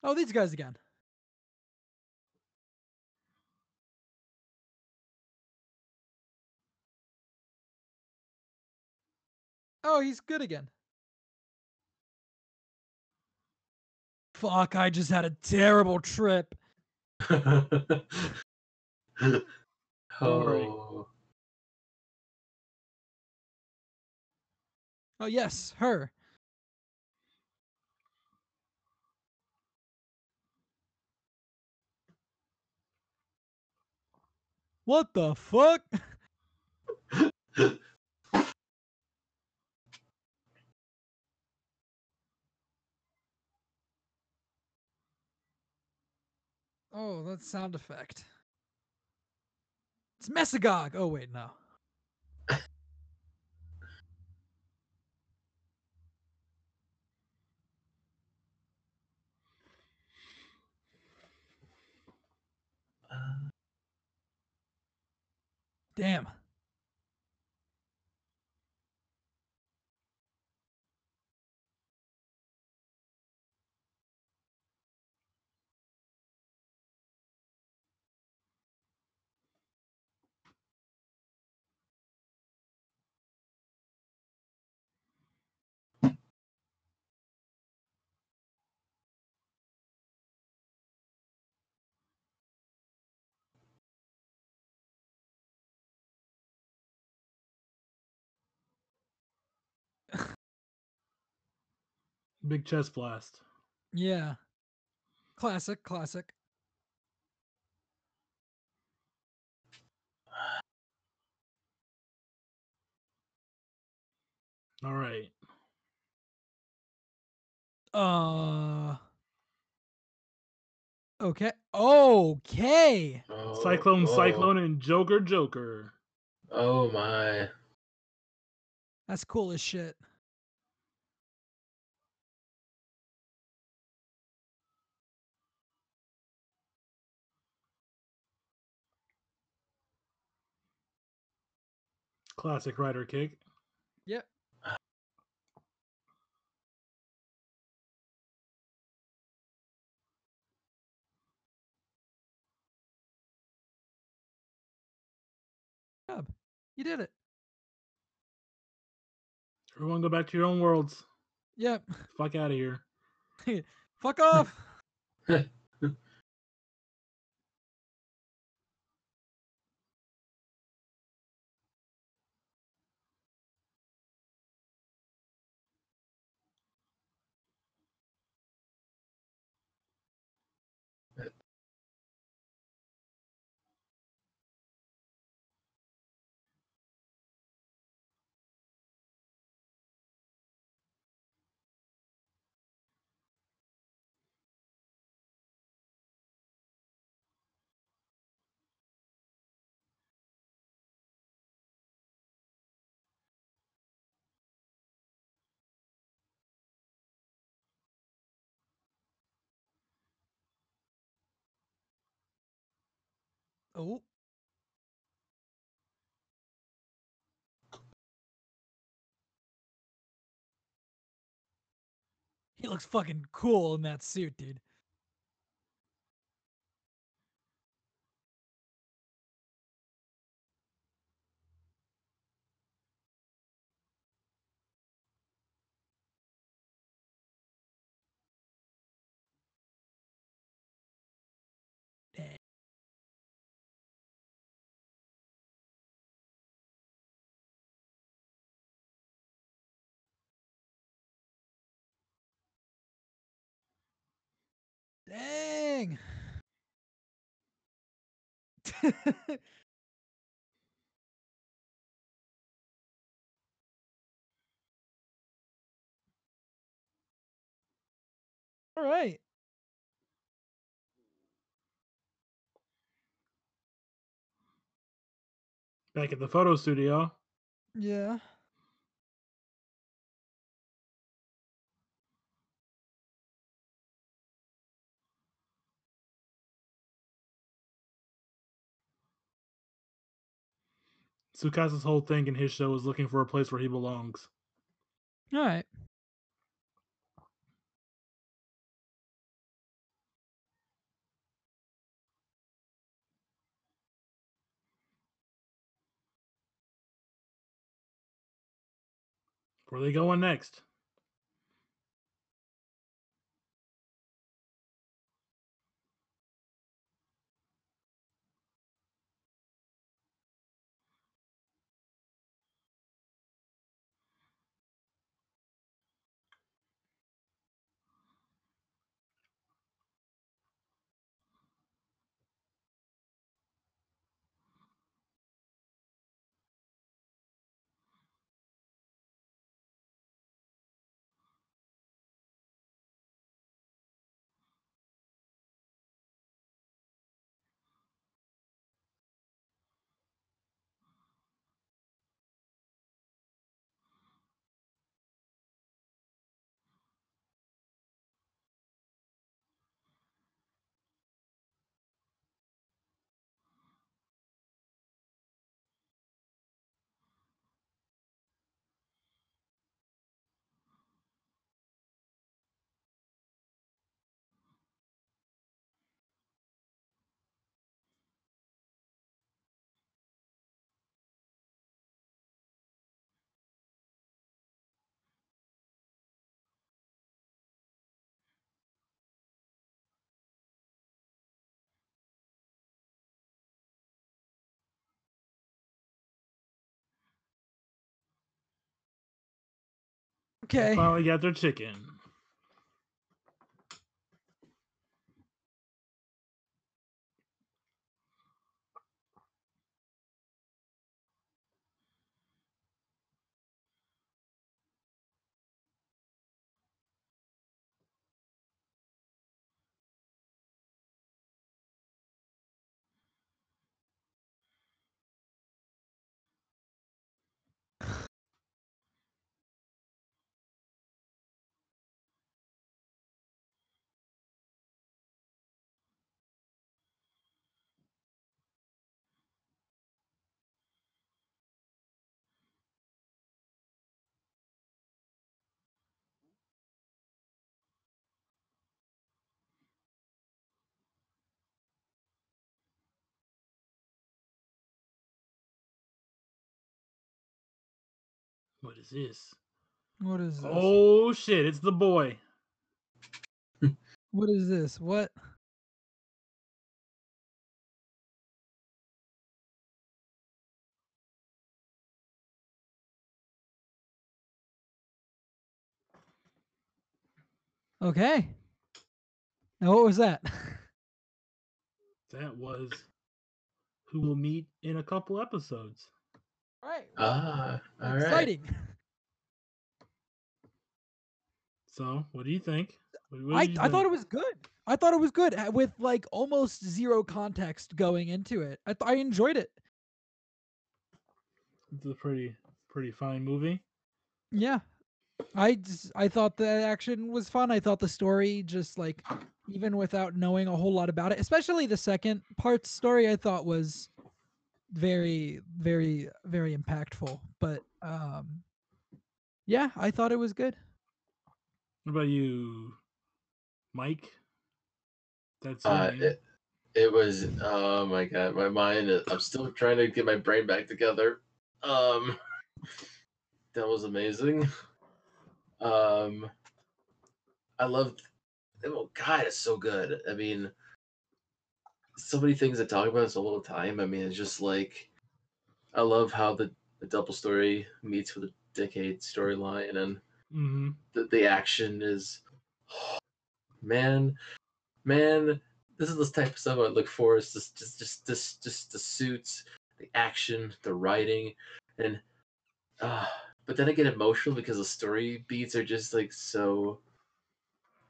oh, these guys again. Oh, he's good again. Fuck, I just had a terrible trip. oh. Oh, yes, her. What the fuck? oh, that sound effect. It's Mesogog. Oh wait, no. uh... Damn. Big chest blast. Yeah. Classic, classic. All right. Uh. Okay. Okay. oh, Cyclone, oh, Cyclone, and Joker, Joker. Oh my. That's cool as shit. Classic rider kick. Yep. Job. You did it. Everyone go back to your own worlds. Yep. Fuck out of here. Fuck off. Oh. He looks fucking cool in that suit, dude. All right. Back at the photo studio. Yeah. Tsukasa's whole thing in his show is looking for a place where he belongs. All right. Where are they going next? Okay. Finally got their chicken. What is this? What is this? Oh shit! It's the boy. What is this? What? Okay. Now what was that? That was who will meet in a couple episodes. Right. Ah, all right. Exciting. So, what do you think? What- what I, you I thought it was good. I thought it was good uh, with like almost zero context going into it. I, th- I enjoyed it. it's a pretty pretty fine movie. Yeah. I just, I thought the action was fun. I thought the story just like even without knowing a whole lot about it, especially the second part story I thought was very very very impactful. But um yeah, I thought it was good. What about you, Mike? That's Uh, it, it was oh my god, my mind. I'm still trying to get my brain back together. Um, that was amazing. Um, I loved. Oh God, it's so good. I mean, so many things to talk about in so little time. I mean, it's just like I love how the the double story meets with the decade storyline and hmm the, the action is man man this is the type of stuff i look for is just just just just, just the suits the action the writing and uh but then i get emotional because the story beats are just like so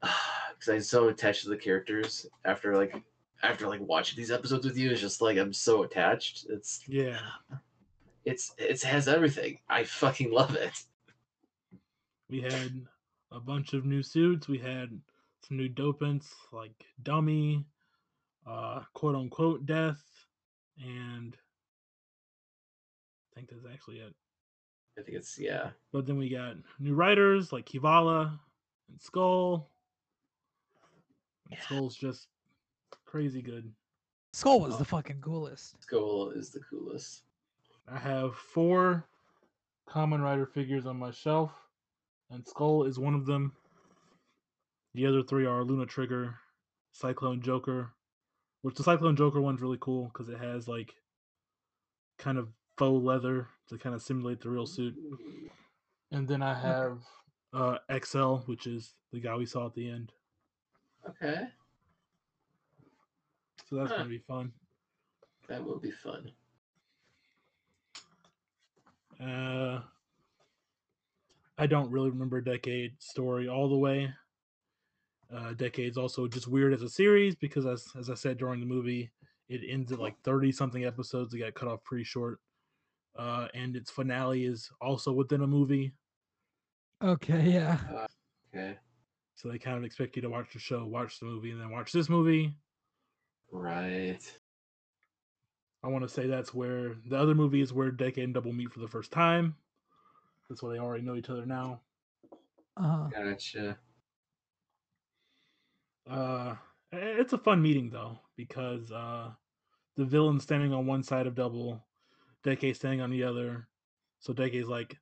because i'm so attached to the characters after like after like watching these episodes with you it's just like i'm so attached it's Yeah. it's it has everything i fucking love it We had a bunch of new suits. We had some new dopants like Dummy, uh, quote unquote Death, and I think that's actually it. i think it's yeah But then we got new writers like Kivala and Skull. And Yeah. Skull's just crazy good. Skull was Oh. the fucking coolest. skull is the coolest I have four Kamen Rider figures on my shelf, and Skull is one of them. The other three are Luna Trigger, Cyclone Joker, which the Cyclone Joker one's really cool because it has like kind of faux leather to kind of simulate the real suit. And then I have uh, Accel, which is the guy we saw at the end. Okay, So that's Huh. gonna be fun. that will be fun. Uh, I don't really remember Decade story all the way. Uh, Decade's also just weird as a series because, as as I said during the movie, it ends at like thirty something episodes. It got cut off pretty short, uh, and its finale is also within a movie. Okay, yeah. Okay, So they kind of expect you to watch the show, watch the movie, and then watch this movie. Right. I want to say that's where the other movie is where Decade and Double meet for the first time. That's why they already know each other now. Uh-huh. Gotcha. Uh, it's a fun meeting though because uh, the villain's standing on one side of Double, Decade standing on the other. So Decade's like,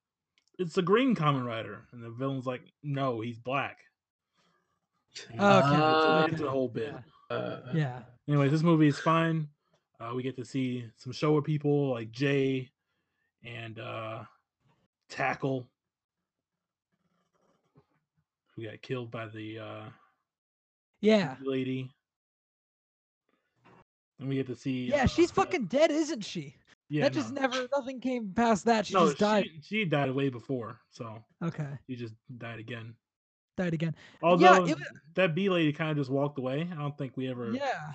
"It's a Green Kamen Rider," and the villain's like, "No, he's black." And Okay, it's, a, it's a whole bit. Yeah. Uh, yeah. Anyway, this movie is fine. Uh, we get to see some shower people like Jay and uh, Tackle. who got killed by the uh, Yeah. lady. And we get to see. Yeah, uh, she's fucking dead, isn't she? Yeah, that just never nothing came past that. She no, just died. She, she died way before, so Okay. she just died again. Died again. Although it wa- that bee lady kind of just walked away. I don't think we ever. Yeah.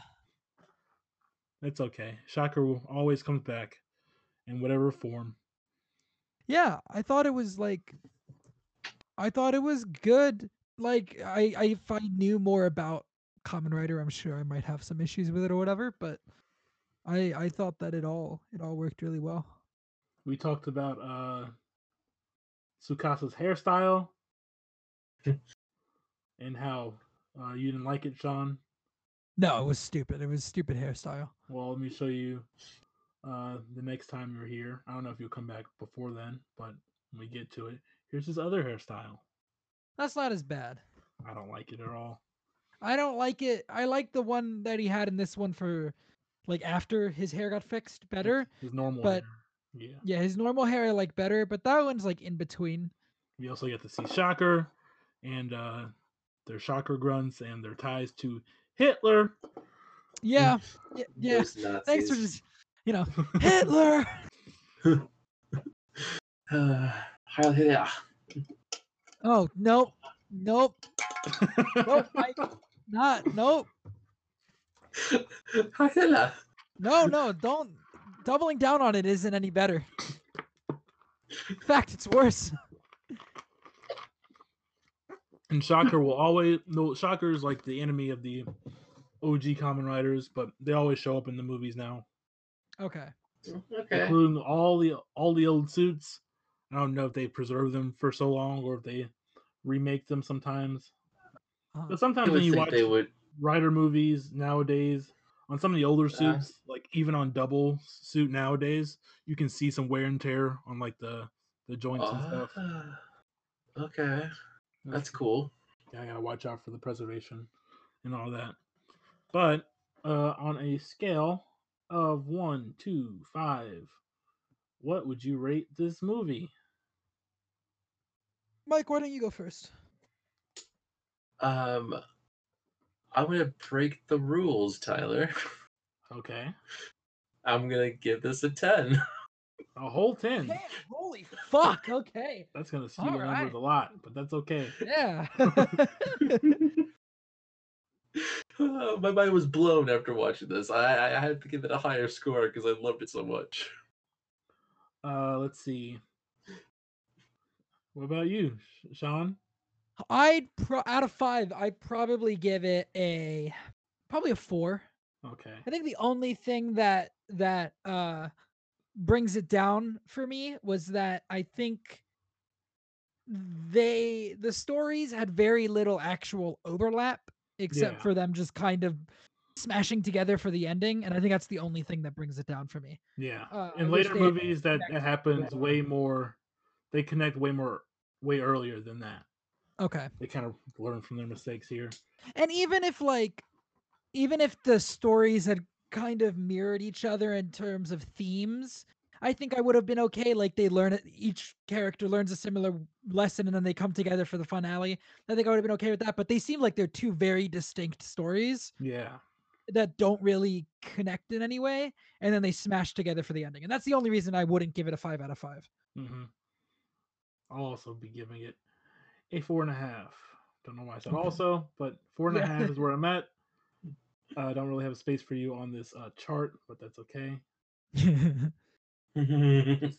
It's okay. Shocker will always comes back in whatever form. Yeah. I thought it was like I thought it was good. Like I, I if I knew more about Kamen Rider, I'm sure I might have some issues with it or whatever, but I I thought that it all it all worked really well. We talked about uh Tsukasa's hairstyle and how uh, you didn't like it, Sean. No, it was stupid. It was stupid hairstyle. Well, let me show you uh, the next time you're here. I don't know if you'll come back before then, but when we get to it, here's his other hairstyle. That's not as bad. I don't like it at all. I don't like it. I like the one that he had in this one for like after his hair got fixed better. His normal but- hair. Yeah. Yeah, his normal hair I like better, but that one's like in between. We also get to see Shocker and uh, their Shocker grunts and their ties to Hitler. Yeah. Yeah. yeah. Thanks for just you know Hitler. Uh, Heil Hitler. Oh nope. Nope. Nope. I, not nope. Heil Hitler. No, no, don't doubling down on it isn't any better. In fact, it's worse. And Shocker will always no Shocker is like the enemy of the OG Kamen Riders, but they always show up in the movies now, Okay. Okay. including all the all the old suits. I don't know if they preserve them for so long or if they remake them sometimes. Uh, But sometimes when you watch they would. Rider movies nowadays, on some of the older Uh. suits, like even on double suit nowadays, you can see some wear and tear on like the the joints and stuff. Ah, okay, that's cool. yeah, I gotta watch out for the preservation and all that. But uh, on a scale of one, two, five, what would you rate this movie? Mike, why don't you go first? Um, I'm gonna break the rules, Tyler. Okay, I'm gonna give this a ten. a whole ten. Damn, holy fuck. Okay. That's gonna skew the numbers a lot, but that's okay. Yeah. My mind was blown after watching this. I I had to give it a higher score because I loved it so much. Uh, let's see. What about you, Sean? I'd pro- out of five, I'd probably give it a probably a four. Okay. I think the only thing that that uh brings it down for me was that I think they the stories had very little actual overlap except Yeah. for them just kind of smashing together for the ending and I think that's the only thing that brings it down for me. Yeah. Uh, In later movies, that, happens way more. They connect way more, way earlier than that. Okay. They kind of learn from their mistakes here. And even if like even if the stories had kind of mirrored each other in terms of themes, I think I would have been okay. Like they learn it, each character learns a similar lesson and then they come together for the finale. I think I would have been okay with that. But they seem like they're two very distinct stories Yeah. that don't really connect in any way. And then they smash together for the ending. And that's the only reason I wouldn't give it a five out of five. Mm-hmm. I'll also be giving it a four and a half. Don't know why I said also, but four and a half is where I'm at. I don't really have a space for you on this uh, chart, but that's okay.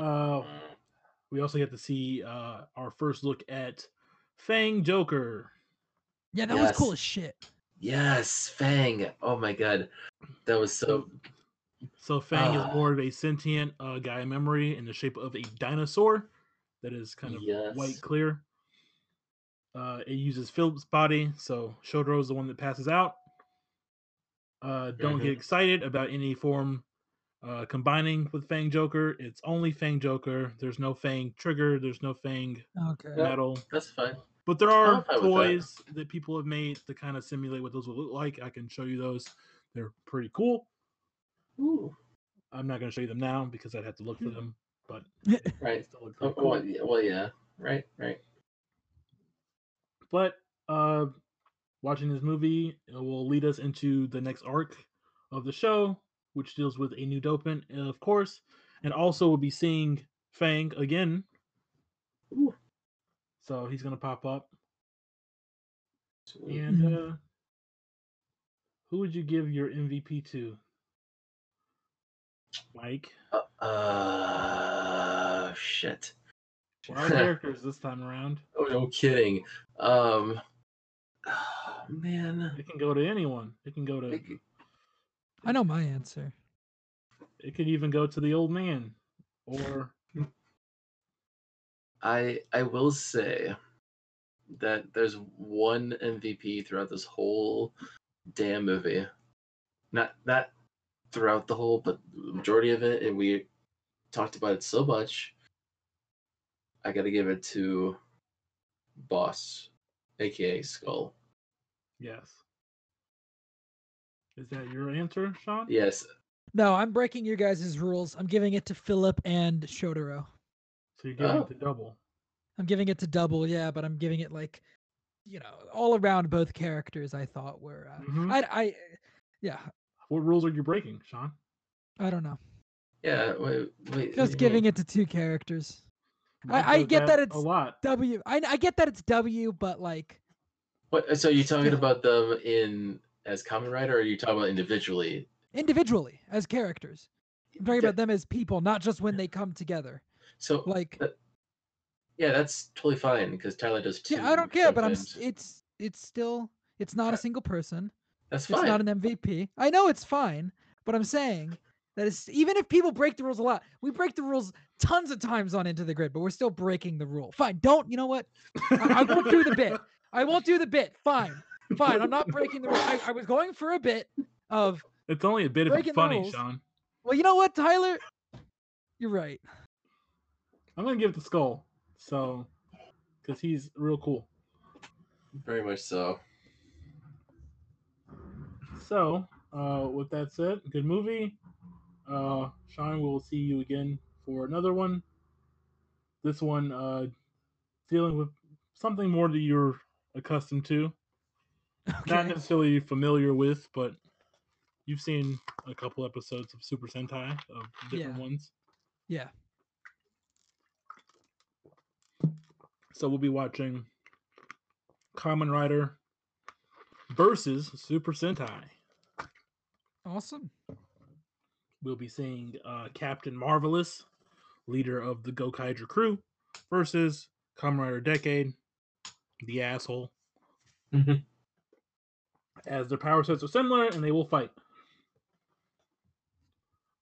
Uh, we also get to see uh, our first look at Fang Joker. yeah, that was cool as shit. yes, Fang. Oh my god, that was so. So Fang Ah. is more of a sentient uh, Gaia memory in the shape of a dinosaur that is kind of white clear. Uh, it uses Philip's body, so Shotaro is the one that passes out. Uh, don't get Mhm. excited about any form uh, combining with Fang Joker. It's only Fang Joker. There's no Fang Trigger. There's no Fang Okay. Yeah. Metal. That's fine. But there are fine with that. toys that. people have made to kind of simulate what those will look like. I can show you those. They're pretty cool. Ooh, I'm not going to show you them now because I'd have to look for Mm. them. But right. still look Oh, cool. well, yeah, well, yeah. Right, right. But uh, watching this movie uh, will lead us into the next arc of the show, which deals with a new dopant, of course, and also we'll be seeing Fang again. Ooh. So he's gonna pop up. Sweet. And Mhm. uh, who would you give your MVP to? Mike. Uh, uh, shit. A lot of characters this time around. Oh, no kidding. Um, man, It can go to anyone. It can go to. I know my answer. It could even go to the old man, or I I will say that there's one MVP throughout this whole damn movie. Not not throughout the whole, but the majority of it, and we talked about it so much. I gotta give it to Boss, aka Skull. yes. Is that your answer, Sean? Yes, No, I'm breaking your guys' rules. I'm giving it to Philip and Shotaro. So you're giving Oh. it to double. I'm giving it to double, yeah, but I'm giving it like, you know, all around both characters. I thought were, uh, Mhm. I, I, yeah, What rules are you breaking, Sean? I don't know. yeah. Wait, wait. Just wait, giving it to two characters. I- I get that a it's- lot. W. I, I get that it's W, but like, What? So you're talking Still. about them in as Kamen Rider, or are you talking about individually? individually as characters. I'm talking Yeah. about them as people, not just when they come together. So Like, yeah, that's totally fine because Tyler does too. yeah, I don't care, but I'm. It's it's still it's not a single person. That's It's fine. not an MVP. I know it's fine, but I'm saying that it's even if people break the rules a lot, we break the rules tons of times on Into the Grid, but we're still breaking the rule. Fine, don't. You know what? I, I won't do the bit. I won't do the bit. Fine, fine. I'm not breaking the rule. I, I was going for a bit of. It's only a bit of Breaking funny. Sean. Well, you know what, Tyler? You're right. I'm gonna give it to Skull. So, because he's real cool. Very much so. So, uh, with that said, good movie. Uh, Sean, we'll see you again for another one. This one, uh, dealing with something more that you're accustomed to, not necessarily familiar with, but you've seen a couple episodes of Super Sentai of different Yeah. ones. Yeah. So we'll be watching Kamen Rider versus Super Sentai. Awesome. We'll be seeing uh, Captain Marvelous, leader of the Gokaiger crew, versus Kamen Rider Decade, the asshole. Mhm. As their power sets are similar and they will fight.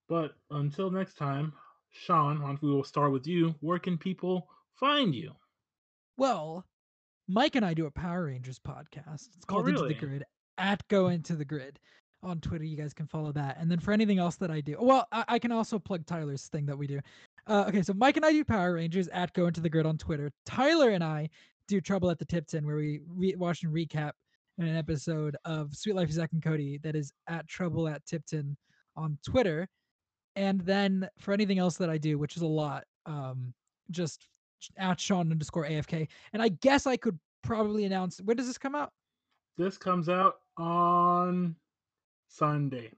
But until next time, Sean, why don't we will start with you. Where can people find you? Well, Mike and I do a Power Rangers podcast. It's called Into really? the Grid at Go Into the Grid on Twitter. You guys can follow that. And then for anything else that I do, well, I, I can also plug Tyler's thing that we do. Uh, okay, so Mike and I do Power Rangers at Go Into the Grid on Twitter. Tyler and I do Trouble at the Tipton, where we re- watch and recap an episode of Sweet Life Zack and Cody that is at Trouble at Tipton on Twitter. And then for anything else that I do, which is a lot, um, just at Sean underscore AFK. And I guess I could probably announce when does this come out? This comes out on Sunday.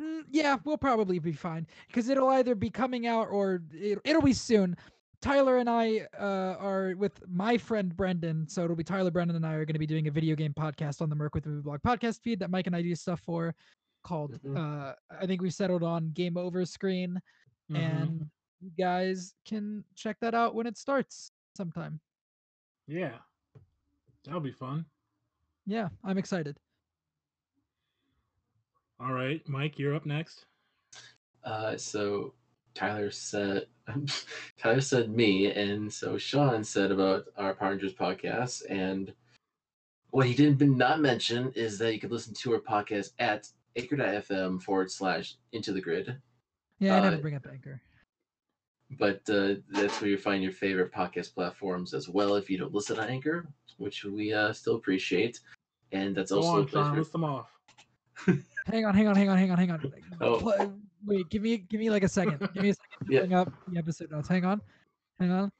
Mm, yeah, we'll probably be fine because it'll either be coming out or it, it'll be soon. Tyler and I uh, are with my friend Brendan, so it'll be Tyler, Brendan, and I are going to be doing a video game podcast on the Merc with Movie Blog podcast feed that Mike and I do stuff for, called Mhm. uh, I think we settled on Game Over Screen, Mhm. and you guys can check that out when it starts sometime. yeah, that'll be fun. Yeah, I'm excited. All right, Mike, you're up next. Uh, so Tyler said Tyler said me, and so Sean said about our Power Rangers podcast. And what he didn't not mention is that you could listen to our podcast at anchor.fm forward slash into the grid. Yeah, I never Uh, bring up Anchor. But uh, that's where you find your favorite podcast platforms as well if you don't listen on Anchor, which we uh, still appreciate. And that's Go also on, a place Sean, where list them off. Hang on, hang on, hang on, hang on, hang on. Oh. Wait, give me give me like a second. Give me a second to Yeah. bring up the episode notes. Hang on. Hang on.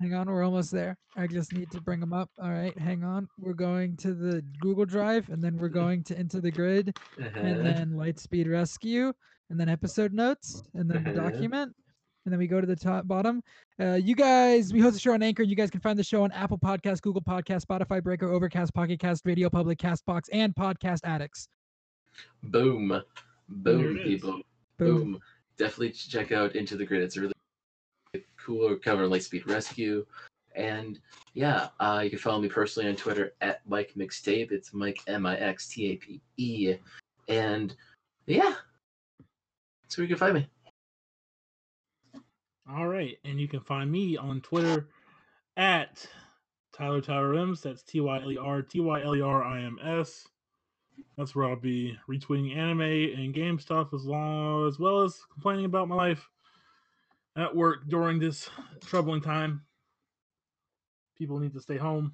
Hang on, we're almost there. I just need to bring them up. All right, hang on. We're going to the Google Drive, and then we're going to Into the Grid, Uh-huh. and then Lightspeed Rescue, and then episode notes, and then the Uh-huh. document, and then we go to the top bottom. Uh, you guys, we host the show on Anchor. You guys can find the show on Apple Podcasts, Google Podcasts, Spotify, Breaker, Overcast, Pocket Cast, Radio Public, Castbox, and Podcast Addicts. Boom. Boom, people. Boom. Boom. Definitely check out Into the Grid. It's a really cool cover Lightspeed Rescue. And yeah, uh, you can follow me personally on Twitter at Mike Mixtape. It's Mike M I X T A P E. And yeah, that's where you can find me. All right, and you can find me on Twitter at Tyler Tyler Rims. That's T Y L E R T Y L E R I M S. That's where I'll be retweeting anime and game stuff as long as well as complaining about my life at work during this troubling time. People need to stay home,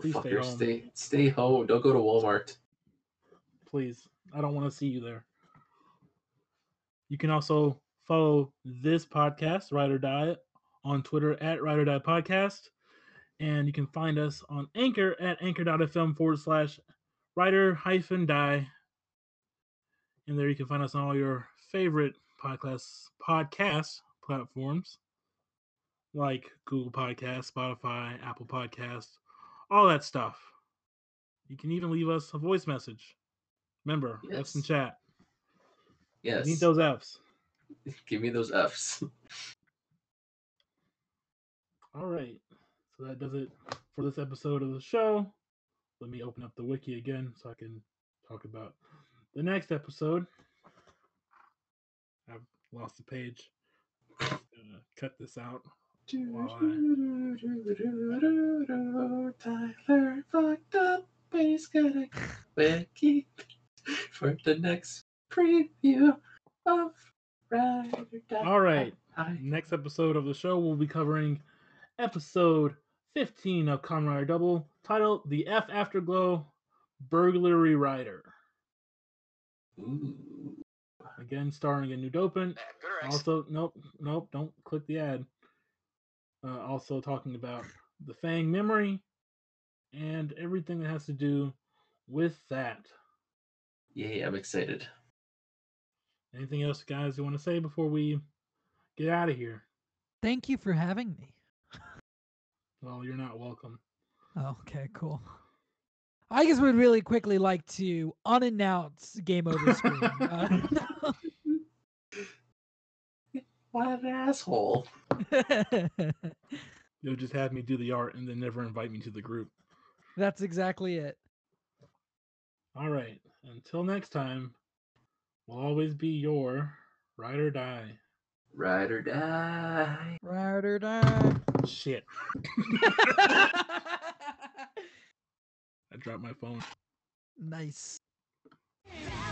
Please stay home. stay stay home. Don't go to Walmart. please. I don't want to see you there. You can also follow this podcast, Ride or Die, on Twitter at Ride or Die Podcast. And you can find us on Anchor at anchor.fm forward slash writer hyphen die. And there you can find us on all your favorite podcast podcast platforms like Google Podcasts, Spotify, Apple Podcasts, all that stuff. You can even leave us a voice message. Remember, F's in Yes. chat. We Yes. Need those F's. Give me those F's. All right. So that does it for this episode of the show. Let me open up the wiki again so I can talk about the next episode. I've lost the page. Cut this out. Tyler fucked up, but he's gonna wiki for the next preview of Ride or Die. All right. Next episode of the show, we'll be covering episode 15 of Kamen Rider Double, titled The F Afterglow Burglary Rider. Ooh. Again, starring a new dopant. Also, nope, nope, don't click the ad. Uh, also, talking about the Fang memory and everything that has to do with that. Yay, I'm excited. Anything else, guys, you want to say before we get out of here? Thank you for having me. Well, you're not welcome. Oh, okay, cool. I just would really quickly like to unannounce game over screen. Uh, What an asshole. You'll just have me do the art and then never invite me to the group. That's exactly it. All right. Until next time, we'll always be your ride or die. Ride or die. Ride or die. Shit. I dropped my phone. nice. That'll be